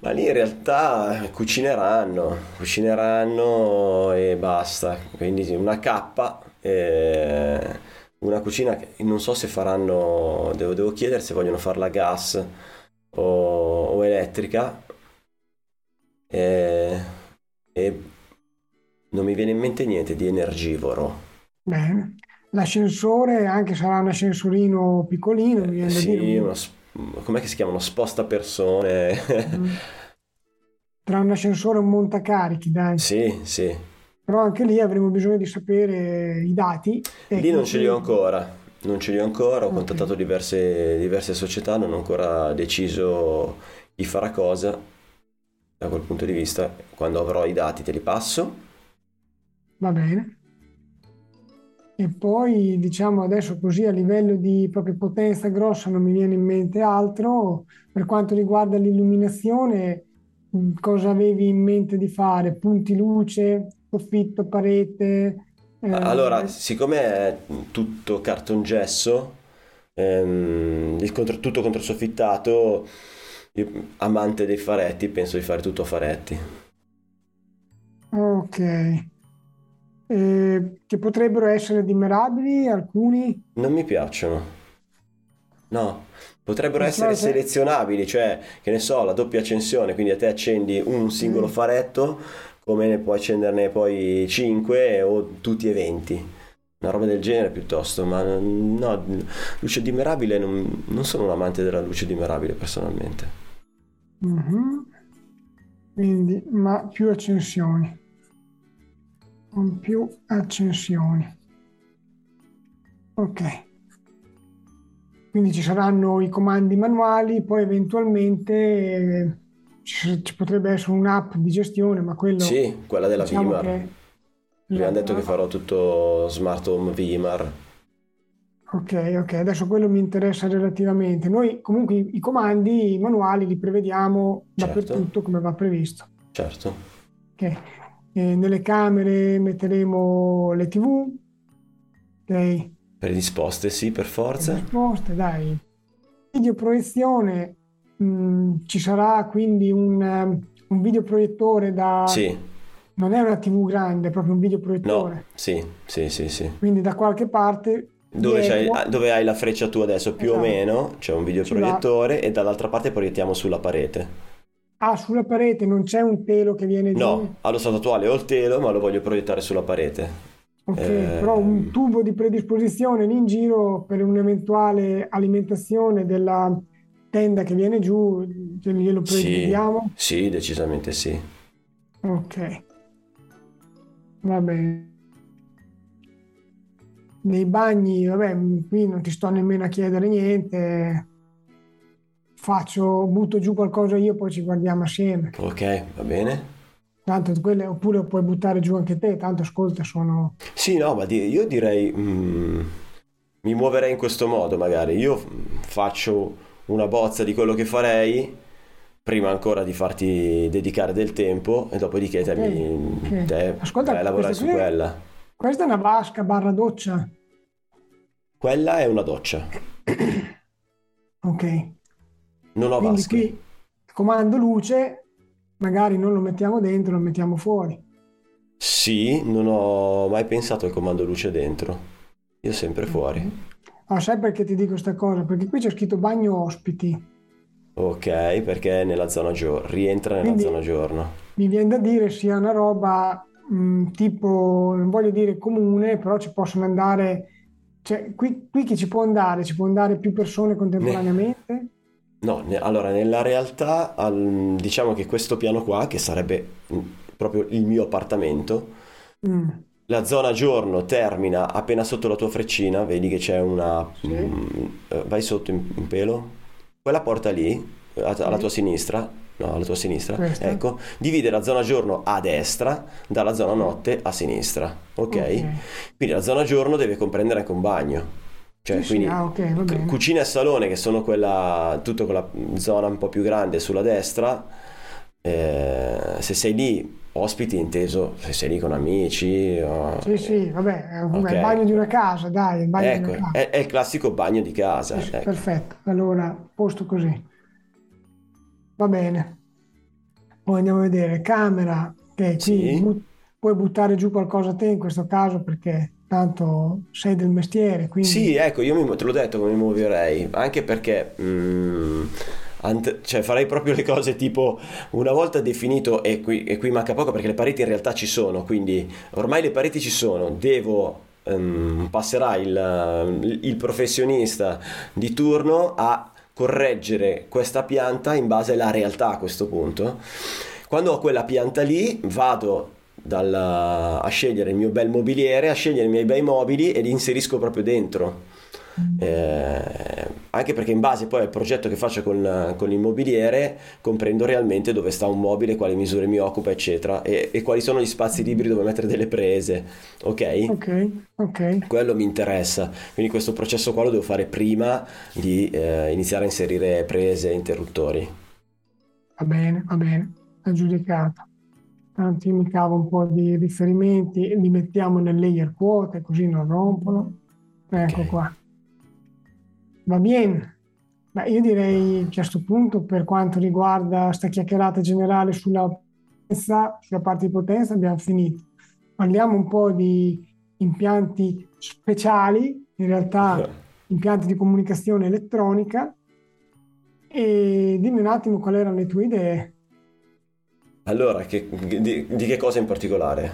Ma lì in realtà eh, cucineranno, cucineranno e basta. Quindi una cappa, eh, una cucina che non so se faranno, devo, devo chiedere se vogliono farla a gas o, o elettrica. Eh, e non mi viene in mente niente di energivoro. Bene. L'ascensore, anche sarà un ascensorino piccolino, dire, Sì, un- uno, s- com'è che si chiama? Uno sposta persone. tra un ascensore e un montacarichi, dai. Sì, sì. Però anche lì avremo bisogno di sapere i dati. Lì non ce li ho ancora, non ce li ho ancora, ho Ok. contattato diverse, diverse società, non ho ancora deciso chi farà cosa. Da quel punto di vista, quando avrò i dati te li passo. Va bene. E poi diciamo adesso così a livello di proprio potenza grossa non mi viene in mente altro. Per quanto riguarda l'illuminazione, cosa avevi in mente di fare? Punti luce, soffitto, parete? eh, Allora, siccome è tutto cartongesso, ehm, il contro- tutto controsoffittato, io, amante dei faretti, penso di fare tutto a faretti. ok. Eh, che potrebbero essere dimerabili alcuni? Non mi piacciono. No, potrebbero Non essere so se- selezionabili, cioè, che ne so, la doppia accensione, quindi a te accendi un singolo Mm. faretto, come ne puoi accenderne poi 5 o tutti e 20. Una roba del genere piuttosto, ma no, luce dimerabile non, non sono un amante della luce dimerabile personalmente. Mhm. Quindi, ma più accensioni. Con più accensioni. Ok. Quindi ci saranno i comandi manuali, poi eventualmente eh, ci, ci potrebbe essere un'app di gestione, ma quello Sì, quella della diciamo Vimar. che... Abbiamo detto che farò tutto smart home Vimar. Ok, ok, adesso quello mi interessa relativamente. Noi comunque i, i comandi manuali li prevediamo Certo. dappertutto come va previsto. Certo. Ok. Eh, nelle camere metteremo le TV, ok, Predisposte, sì, per forza. risposte, dai. Videoproiezione, mh, ci sarà quindi un, ehm, un videoproiettore da... Sì, Non è una TV grande, è proprio un videoproiettore. no, sì, sì, sì, sì. Quindi da qualche parte Dove, dove hai la freccia tu adesso più o Esatto. meno c'è un videoproiettore e dall'altra parte proiettiamo sulla parete. Ah, sulla parete non c'è un telo che viene giù. No, allo stato attuale ho il telo ma lo voglio proiettare sulla parete. Ok, Eh, però un tubo di predisposizione lì in giro per un'eventuale alimentazione della tenda che viene giù, glielo Sì, prevediamo? sì, decisamente sì. Ok, va bene. Nei bagni, vabbè, qui non ti sto nemmeno a chiedere niente. Faccio, butto giù qualcosa io, poi ci guardiamo assieme. Ok, va bene. Tanto quelle, oppure puoi buttare giù anche te, tanto ascolta, sono... Sì, no, ma di- io direi mm, mi muoverei in questo modo magari. Io mm, faccio una bozza di quello che farei prima ancora di farti dedicare del tempo e dopodiché te, Ok, mi, ok. te Ascolta, vai a lavorare su qui- quella. Questa è una vasca barra doccia. Quella è una doccia. Ok, Non ho quindi vasche. qui comando luce, magari non lo mettiamo dentro, lo mettiamo fuori. Sì, non ho mai pensato al comando luce dentro. Io sempre fuori. Ah, sai perché ti dico questa cosa? Perché qui c'è scritto bagno ospiti. Ok, perché è nella zona giorno, rientra nella Quindi zona giorno. mi viene da dire sia una roba mh, tipo, non voglio dire comune, però ci possono andare, cioè qui, qui chi ci può andare? Ci può andare più persone Ne- contemporaneamente? No, ne- allora nella realtà al- diciamo che questo piano qua, che sarebbe mm, proprio il mio appartamento, Mm, la zona giorno termina appena sotto la tua freccina, vedi che c'è una... sì, mm, eh, vai sotto in, in pelo, quella porta lì, a- alla tua sì, sinistra, no, alla tua sinistra, questa. ecco, divide la zona giorno a destra dalla zona notte a sinistra, ok? Ok. Quindi la zona giorno deve comprendere anche un bagno. Cioè, Sì, sì, quindi ah, ok, va cu- bene. cucina e salone, che sono quella, tutta quella zona un po' più grande sulla destra, eh, se sei lì, ospiti inteso, se sei lì con amici, o- Sì, sì, vabbè, è è il ok. bagno di una casa, dai, è il bagno di Ecco, una casa. è, è il classico bagno di casa, Sì, sì, ecco. perfetto, allora posto così. Va bene. Poi andiamo a vedere, camera, qui Sì, bu- puoi buttare giù qualcosa te in questo caso perché tanto sei del mestiere, quindi sì, ecco, io mi, te l'ho detto come mi muoverei, anche perché mm, ant- cioè, farei proprio le cose tipo una volta definito, e qui, e qui manca poco perché le pareti in realtà ci sono, quindi ormai le pareti ci sono, devo, ehm, passerà il, il professionista di turno a correggere questa pianta in base alla realtà a questo punto. Quando ho quella pianta lì, vado dalla- a scegliere il mio bel mobiliere, a scegliere i miei bei mobili e li inserisco proprio dentro. Eh, anche perché in base poi al progetto che faccio con, con l'immobiliere comprendo realmente dove sta un mobile, quali misure mi occupa, eccetera, e, e quali sono gli spazi liberi dove mettere delle prese, ok? ok, ok, Quello mi interessa, quindi questo processo qua lo devo fare prima di eh, iniziare a inserire prese e interruttori. va bene, va bene, aggiudicato. Tanto io mi cavo un po' di riferimenti, li mettiamo nel layer quote così non rompono. Ecco Ok. qua. Va bene. Ma io direi che a questo punto, per quanto riguarda sta chiacchierata generale sulla potenza, sulla parte di potenza, abbiamo finito. Parliamo un po' di impianti speciali, in realtà impianti di comunicazione elettronica, e dimmi un attimo quali erano le tue idee. Allora, che- di, di che cosa in particolare?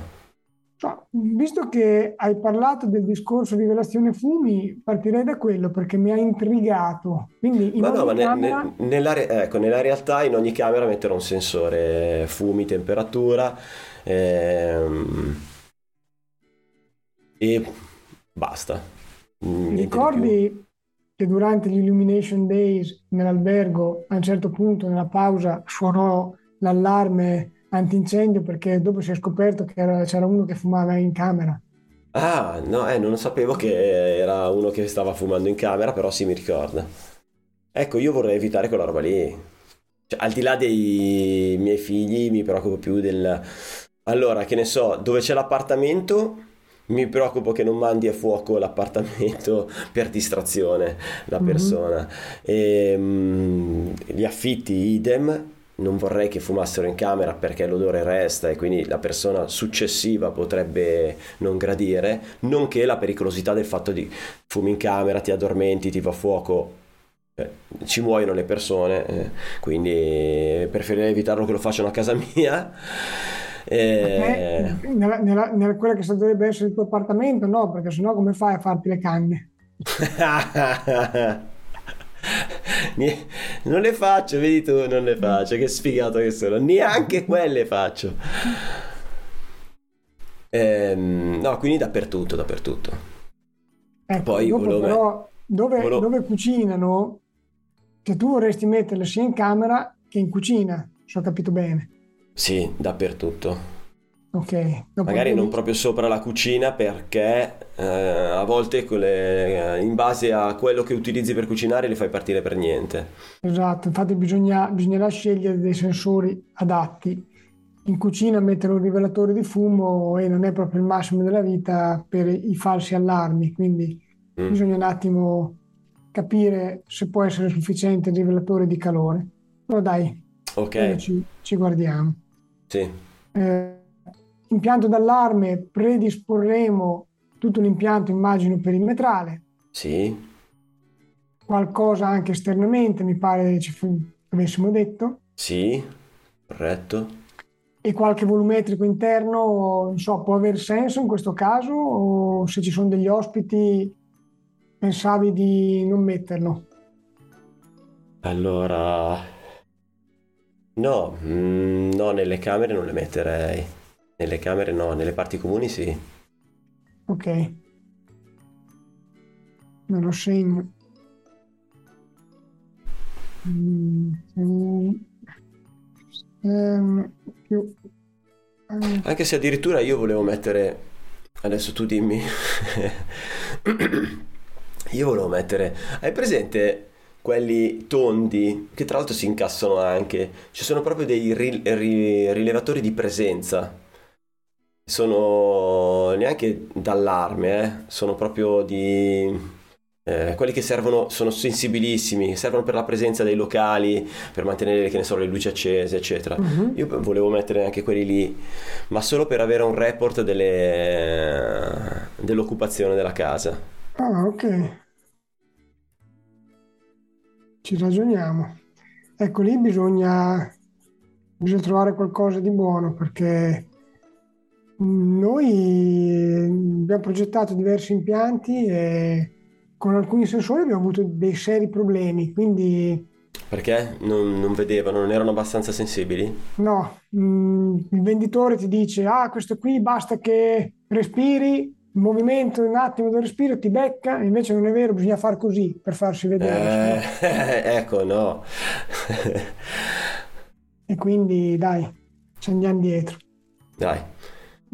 Cioè, visto che hai parlato del discorso rivelazione fumi, partirei da quello perché mi ha intrigato. Quindi in Ma no, ma ne- camera, ne- nella, ecco, nella realtà in ogni camera metterò un sensore fumi, temperatura ehm, e basta. Niente di più. ricordi che durante gli Illumination Days nell'albergo, a un certo punto nella pausa, suonò l'allarme antincendio perché dopo si è scoperto che era- c'era uno che fumava in camera. Ah, no, eh, non sapevo che era uno che stava fumando in camera, però sì, mi ricorda. Ecco, io vorrei evitare quella roba lì. Cioè, al di là dei miei figli, mi preoccupo più del... Allora, che ne so, dove c'è l'appartamento, mi preoccupo che non mandi a fuoco l'appartamento per distrazione la Mhm. persona. E, mm, gli affitti, idem. Non vorrei che fumassero in camera perché l'odore resta e quindi la persona successiva potrebbe non gradire, nonché la pericolosità del fatto di fumi in camera, ti addormenti, ti va fuoco, eh, ci muoiono le persone, eh, quindi preferirei evitarlo che lo facciano a casa mia. Eh, nella, nella- nella- quella che dovrebbe essere il tuo appartamento, no, perché sennò come fai a farti le canne? Non le faccio, vedi tu, non le faccio, che sfigato che sono, neanche quelle faccio. Ehm, no, quindi dappertutto, dappertutto. Ecco, Poi volevo però dove, volevo- dove cucinano, che tu vorresti metterle sia in camera che in cucina, se ho capito bene. Sì, dappertutto. Ok, dopo Magari non proprio sopra la cucina perché eh, a volte con le- in base a quello che utilizzi per cucinare li fai partire per niente. Esatto, infatti bisogna, bisognerà scegliere dei sensori adatti. In cucina mettere un rivelatore di fumo e non è proprio il massimo della vita per i falsi allarmi, quindi Mm. bisogna un attimo capire se può essere sufficiente il rivelatore di calore. Però dai, quello Ok, ci, ci guardiamo. sì. Eh, impianto d'allarme predisporremo tutto l'impianto, immagino, perimetrale, Sì, qualcosa anche esternamente, mi pare ci fu- avessimo detto, sì, corretto. e qualche volumetrico interno, non so, può aver senso in questo caso o se ci sono degli ospiti pensavi di non metterlo? Allora, no, mm, no, nelle camere non le metterei. Nelle camere no, nelle parti comuni sì. Ok, me lo segno. Mm, ehm, eh, Anche se addirittura io volevo mettere, adesso tu dimmi, io volevo mettere, hai presente quelli tondi che tra l'altro si incassano anche? Ci sono proprio dei ri- ri- rilevatori di presenza. Sono neanche d'allarme, eh, Sono proprio di... eh, quelli che servono, sono sensibilissimi, servono per la presenza dei locali, per mantenere, che ne so, le luci accese, eccetera. mhm. Io volevo mettere anche quelli lì, ma solo per avere un report delle- dell'occupazione della casa. Ah, ok, ci ragioniamo. Ecco, lì bisogna, bisogna trovare qualcosa di buono perché noi abbiamo progettato diversi impianti e con alcuni sensori abbiamo avuto dei seri problemi, quindi Perché non, non vedevano, non erano abbastanza sensibili? no, mm, il venditore ti dice, ah, questo qui basta che respiri, il movimento un attimo del respiro ti becca, invece non è vero, bisogna fare così per farsi vedere. Eh, ecco, no. E quindi dai, ci andiamo dietro. Dai,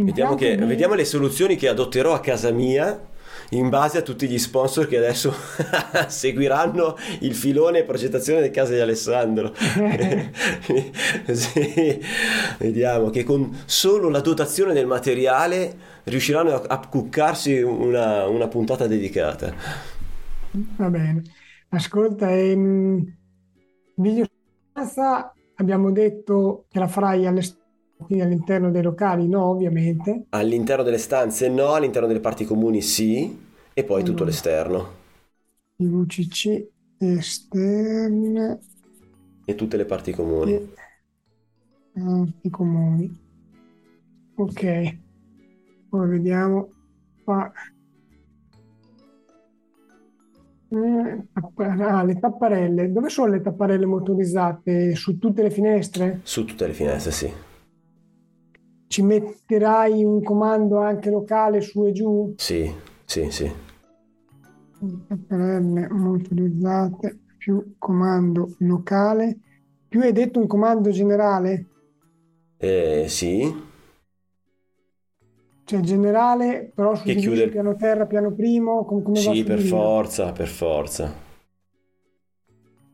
vediamo, che- di- vediamo le soluzioni che adotterò a casa mia in base a tutti gli sponsor che adesso seguiranno il filone progettazione di casa di Alessandro. Sì, vediamo che con solo la dotazione del materiale riusciranno a, a cuccarsi una, una puntata dedicata. Va bene. Ascolta, ehm, videosorveglianza abbiamo detto che la farai all'esterno, quindi all'interno dei locali, no, ovviamente. All'interno delle stanze no, all'interno delle parti comuni sì, e poi tutto Allora. l'esterno I VCC esterne e tutte le parti comuni. e i comuni. Ok, poi vediamo qua. Eh, ah, le tapparelle. Dove sono le tapparelle motorizzate? Su tutte le finestre? Su tutte le finestre, sì. Ci metterai un comando anche locale su e giù? Sì, sì, sì. Tapparelle motorizzate più comando locale. Più hai detto un comando generale? Eh, sì, Cioè generale, però suddiviso chiude- piano terra, piano primo, com- come sì, per forza, per forza.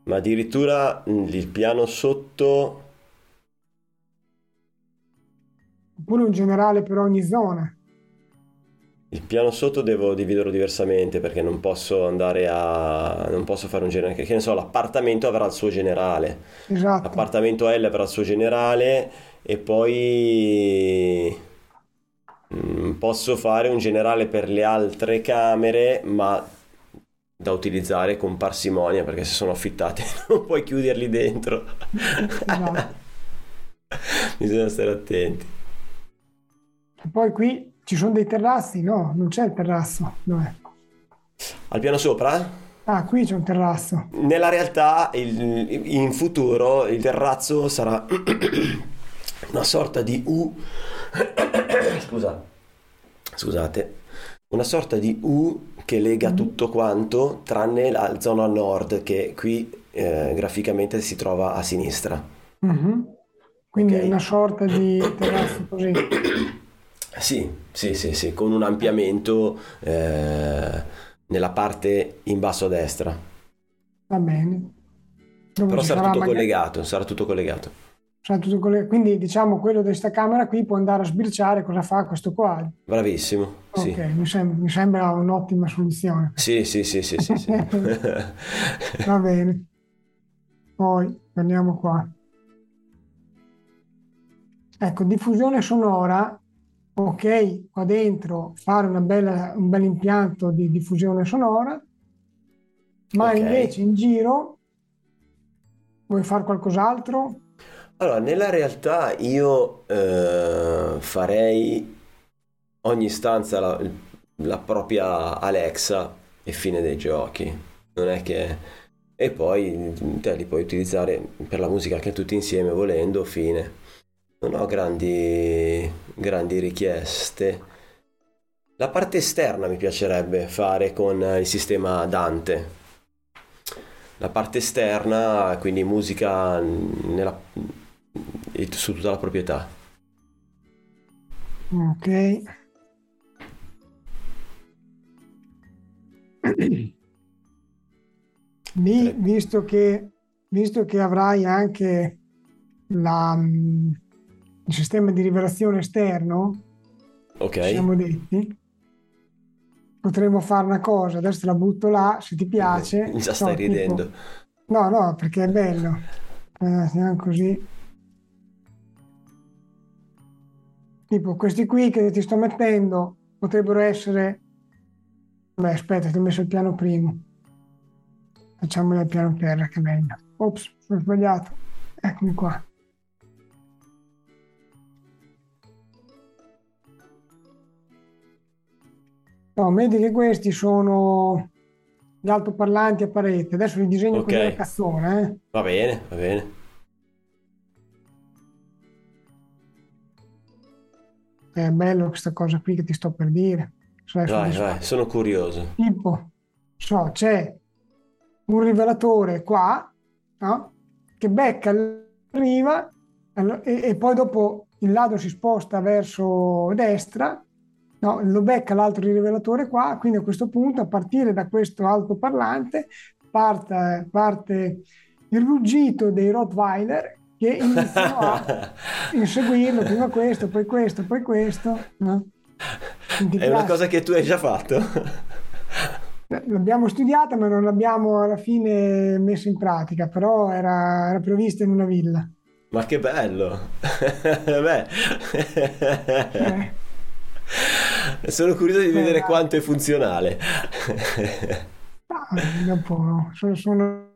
Ma addirittura il piano sotto, Oppure un generale per ogni zona. il piano sotto devo dividerlo diversamente perché non posso andare a, non posso fare un generale, che ne so, l'appartamento avrà il suo generale, Esatto. l'appartamento L avrà il suo generale e poi mh, posso fare un generale per le altre camere, ma da utilizzare con parsimonia perché se sono affittate non puoi chiuderli dentro. Esatto. Bisogna stare attenti. E poi qui ci sono dei terrazzi? No, non c'è il terrazzo. Dov'è? Al piano sopra? Ah, qui c'è un terrazzo. Nella realtà, il- in futuro, il terrazzo sarà una sorta di U. Scusa, scusate, una sorta di U che lega tutto quanto, tranne la zona nord, che qui eh, graficamente si trova a sinistra. Mhm. Quindi Ok. una sorta di terrazzo così. Sì, sì, sì, sì, con un ampliamento eh, nella parte in basso a destra. Va bene. Dove Però sarà sarà tutto magari- collegato, sarà tutto collegato. sarà tutto colle- Quindi diciamo quello di questa camera qui può andare a sbirciare cosa fa questo qua. Bravissimo, sì. Ok, mi sem- mi sembra un'ottima soluzione. Sì, sì, sì, sì, sì, sì. Va bene. Poi torniamo qua. Ecco, diffusione sonora. Ok, qua dentro fare una bella- un bel impianto di diffusione sonora, ma Ok. invece in giro vuoi fare qualcos'altro? Allora, nella realtà io eh, farei ogni stanza la, la propria Alexa e fine dei giochi. Non è che... E poi te li puoi utilizzare per la musica anche tutti insieme volendo, fine. Non ho grandi, grandi richieste. La parte esterna mi piacerebbe fare con il sistema Dante. La parte esterna, quindi musica nella- su tutta la proprietà. Ok. Lì, visto che, visto che avrai anche la, il sistema di rivelazione esterno, Ok? siamo detti, potremmo fare una cosa, adesso la butto là, se ti piace. Già No, stai tipo- ridendo. No, no, perché è bello. Eh, siamo così. Tipo, questi qui che ti sto mettendo potrebbero essere... Beh, aspetta, ti ho messo il piano primo. Facciamoli al piano terra, che meglio. Ops, sono sbagliato. Eccomi qua. No, vedi che questi sono gli altoparlanti a parete. Adesso li disegno Ok. con la cazzone, eh. Va bene, va bene. È bello questa cosa qui che ti sto per dire. Vai, vai, sono curioso. Tipo, so, c'è un rivelatore qua, no? Che becca l'arriva allo- e, e poi dopo il lato si sposta verso destra, no? Lo becca l'altro rivelatore qua, quindi a questo punto, a partire da questo altoparlante, parte, parte il ruggito dei Rottweiler che iniziano a inseguirlo, prima questo, poi questo, poi questo, no? È una cosa che tu hai già fatto? L'abbiamo studiata, ma non l'abbiamo alla fine messa in pratica, però era, era prevista in una villa. Ma che bello! Beh, Eh, sono curioso di vedere Eh, quanto è funzionale. dopo sono, sono,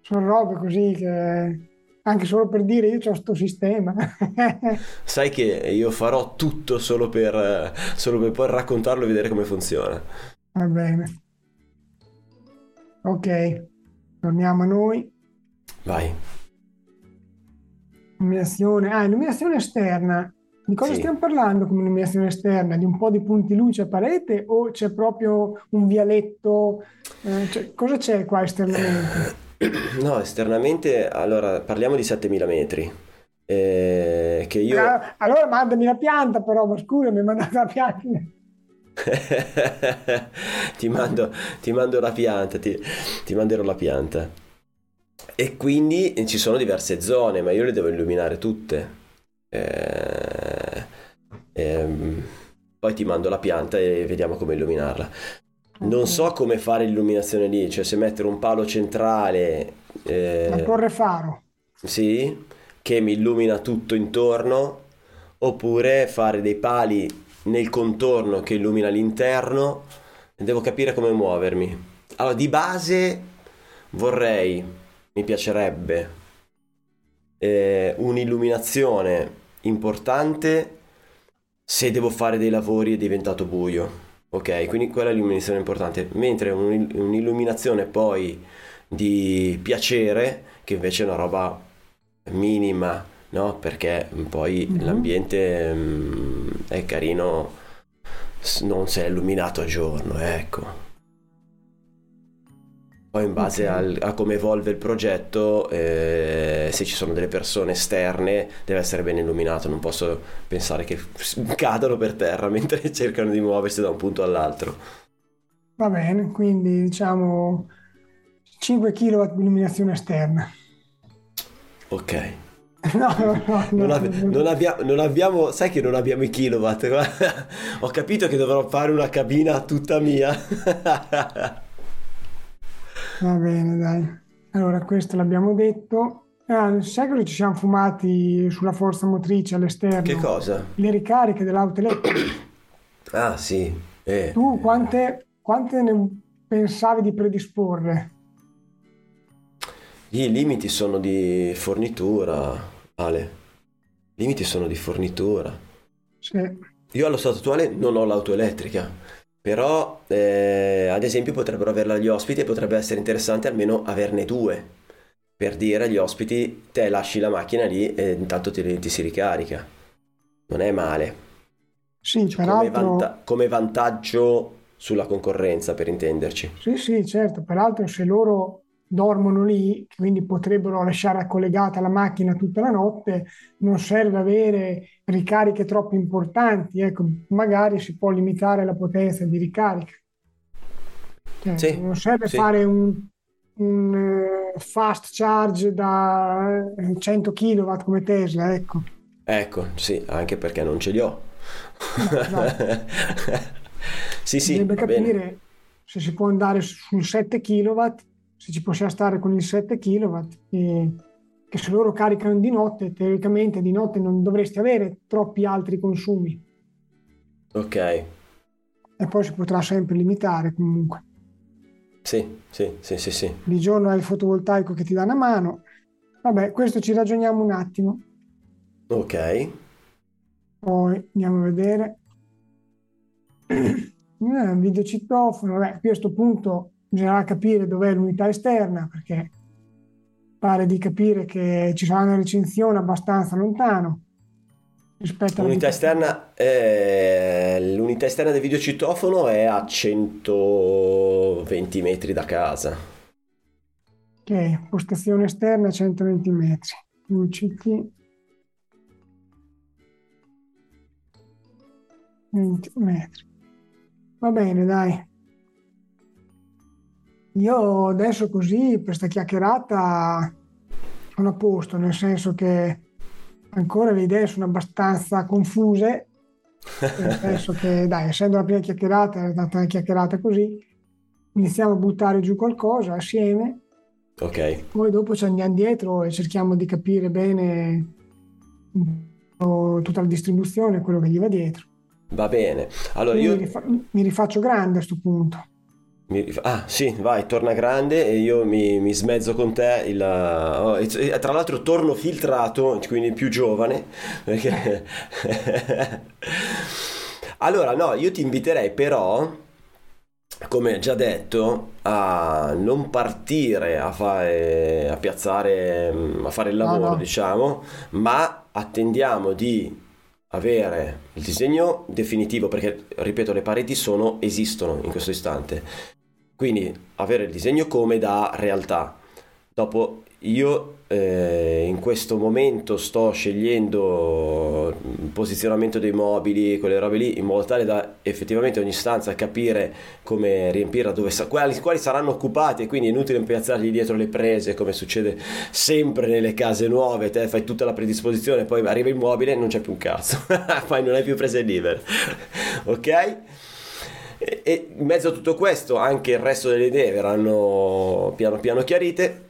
sono robe così che anche solo per dire io ho sto sistema. Sai che io farò tutto solo per, solo per poi raccontarlo e vedere come funziona. Va bene. Ok, torniamo a noi. Vai. Illuminazione, ah, illuminazione esterna. Di cosa Sì. stiamo parlando come illuminazione esterna? Di un po' di punti luce a parete o c'è proprio un vialetto? Eh, cioè, cosa c'è qua esternamente? No, esternamente, allora parliamo di 7000 metri. Eh, che io... Ah, allora mandami la pianta però, ma scusa, mi hai mandato la pianta. ti mando, ti mando la pianta, ti, ti manderò la pianta. E quindi ci sono diverse zone, ma io le devo illuminare tutte. Eh, ehm, poi ti mando la pianta e vediamo come illuminarla. Non so come fare l'illuminazione lì, cioè se mettere un palo centrale, eh, La torre faro. sì, che mi illumina tutto intorno, oppure fare dei pali nel contorno che illumina l'interno. Devo capire come muovermi. Allora, di base vorrei, mi piacerebbe, eh, un'illuminazione importante se devo fare dei lavori è diventato buio. Ok, quindi quella è l'illuminazione importante. Mentre un- un'illuminazione poi di piacere, che invece è una roba minima, no? Perché poi Mhm. l'ambiente mm, è carino non se è illuminato a giorno, ecco. Poi in base Ok. al- a come evolve il progetto, eh, se ci sono delle persone esterne, deve essere ben illuminato. Non posso pensare che cadano per terra mentre cercano di muoversi da un punto all'altro. Va bene, quindi diciamo 5 kW di illuminazione esterna. Ok. No, no, no, Non, no. non abbiamo, non abbiamo, sai che non abbiamo i kilowatt. Ho capito che dovrò fare una cabina tutta mia. Va bene, dai. Allora, questo l'abbiamo detto. Ah, sai cosa ci siamo fumati sulla forza motrice Che all'esterno? cosa? Le ricariche dell'auto elettrica. Ah, sì. Eh. Tu quante, quante ne pensavi di predisporre? I limiti sono di fornitura, Ale. I limiti sono di fornitura. Se- Io allo stato attuale non ho l'auto elettrica, però eh, ad esempio potrebbero averla gli ospiti e potrebbe essere interessante almeno averne due. Per dire agli ospiti, te lasci la macchina lì e intanto ti, ti si ricarica. Non è male. Sì, Come, peraltro, vanta- come vantaggio sulla concorrenza, per intenderci. sì, sì, certo, peraltro se loro dormono lì, quindi potrebbero lasciare collegata la macchina tutta la notte, non serve avere ricariche troppo importanti, ecco, magari si può limitare la potenza di ricarica. Cioè, Sì, non serve sì. fare un, un, eh, fast charge da eh, 100 kW come Tesla, ecco. Ecco, sì, anche perché non ce li ho. No, esatto. Sì, sì, Bisognerebbe va bene. capire se si può andare sul 7 kW, se ci possiamo stare con il 7 kW, e che se loro caricano di notte, teoricamente di notte non dovresti avere troppi altri consumi Ok, e poi si potrà sempre limitare comunque. sì, sì, sì, sì, sì. Di giorno hai il fotovoltaico che ti dà una mano. Vabbè, questo ci ragioniamo un attimo, Ok, poi andiamo a vedere. Eh, videocitofono, vabbè, qui a questo punto bisognerà capire dov'è l'unità esterna perché pare di capire che ci sarà una recinzione abbastanza lontano rispetto alla l'unità esterna, eh, l'unità esterna del videocitofono è a 120 metri da casa. Ok, postazione esterna 120 metri. UCT 20 metri. Va bene, dai. Io adesso così per questa chiacchierata sono a posto, nel senso che ancora le idee sono abbastanza confuse, nel senso che, dai, essendo la prima chiacchierata, è stata una chiacchierata così, iniziamo a buttare giù qualcosa assieme, Ok, poi dopo ci andiamo dietro e cerchiamo di capire bene tutta la distribuzione, quello che gli va dietro. va bene. Allora io... mi, rifa- mi rifaccio grande a questo punto. Mi Ah, sì, vai, torna grande e io mi, mi smezzo con te. Il, oh, e- tra l'altro torno filtrato, quindi più giovane. Perché... Allora, no, io ti inviterei però, come già detto, a non partire a fare, a piazzare, a fare il No, lavoro, no. diciamo, ma attendiamo di avere il disegno definitivo, perché, ripeto, le pareti sono, esistono in questo istante. Quindi avere il disegno come da realtà. Dopo io eh, in questo momento sto scegliendo il posizionamento dei mobili, quelle robe lì, in modo tale da effettivamente ogni stanza capire come riempirla, dove quali, quali saranno occupati e quindi è inutile piazzargli dietro le prese come succede sempre nelle case nuove, te fai tutta la predisposizione, poi arriva il mobile e non c'è più un cazzo, poi non hai più prese libere, ok? E, e in mezzo a tutto questo anche il resto delle idee verranno piano piano chiarite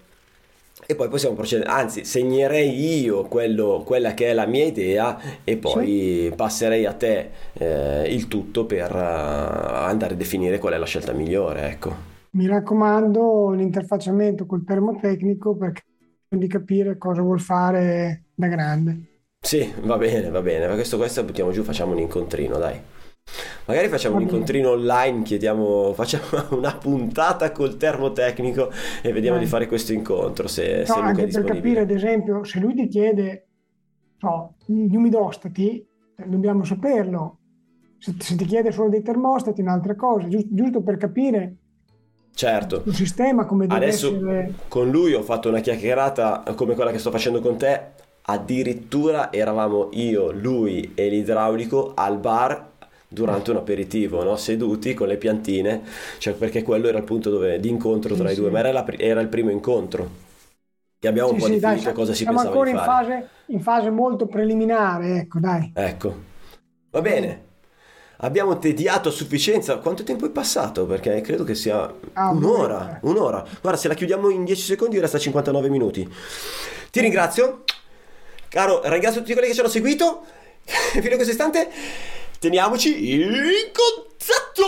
e poi possiamo procedere, anzi segnerei io quello- quella che è la mia idea e poi passerei a te eh, il tutto per eh, andare a definire qual è la scelta migliore, ecco. Mi raccomando l'interfacciamento col termotecnico perché di capire cosa vuol fare da grande. Sì, va bene, va bene, ma questo, questo buttiamo giù, facciamo un incontrino, dai. Magari facciamo un incontrino online, chiediamo, facciamo una puntata col termotecnico e vediamo Dai. di fare questo incontro se, No, se Luca anche per capire, ad esempio, se lui ti chiede so, gli umidostati, eh, dobbiamo saperlo. Se, se ti chiede solo dei termostati, un'altra cosa, giusto, giusto per capire Certo. il sistema come deve Adesso essere. con lui ho fatto una chiacchierata come quella che sto facendo con te. Addirittura eravamo io, lui e l'idraulico al bar durante un aperitivo, no? seduti con le piantine, cioè perché quello era il punto dove, di incontro tra Sì, i due, sì. ma era, la era il primo incontro. Che abbiamo un Sì, po' sì, dai, definito cosa si siamo pensava ancora in fase, in fase molto preliminare, ecco, dai. Ecco, va bene. Abbiamo tediato a sufficienza. Quanto tempo è passato? Perché credo che sia Ah, un'ora. un'ora. Un'ora. Guarda, se la chiudiamo in 10 secondi resta 59 minuti. Ti ringrazio. Caro, ringrazio tutti quelli che ci hanno seguito. Fino a questo istante, teniamoci in contatto!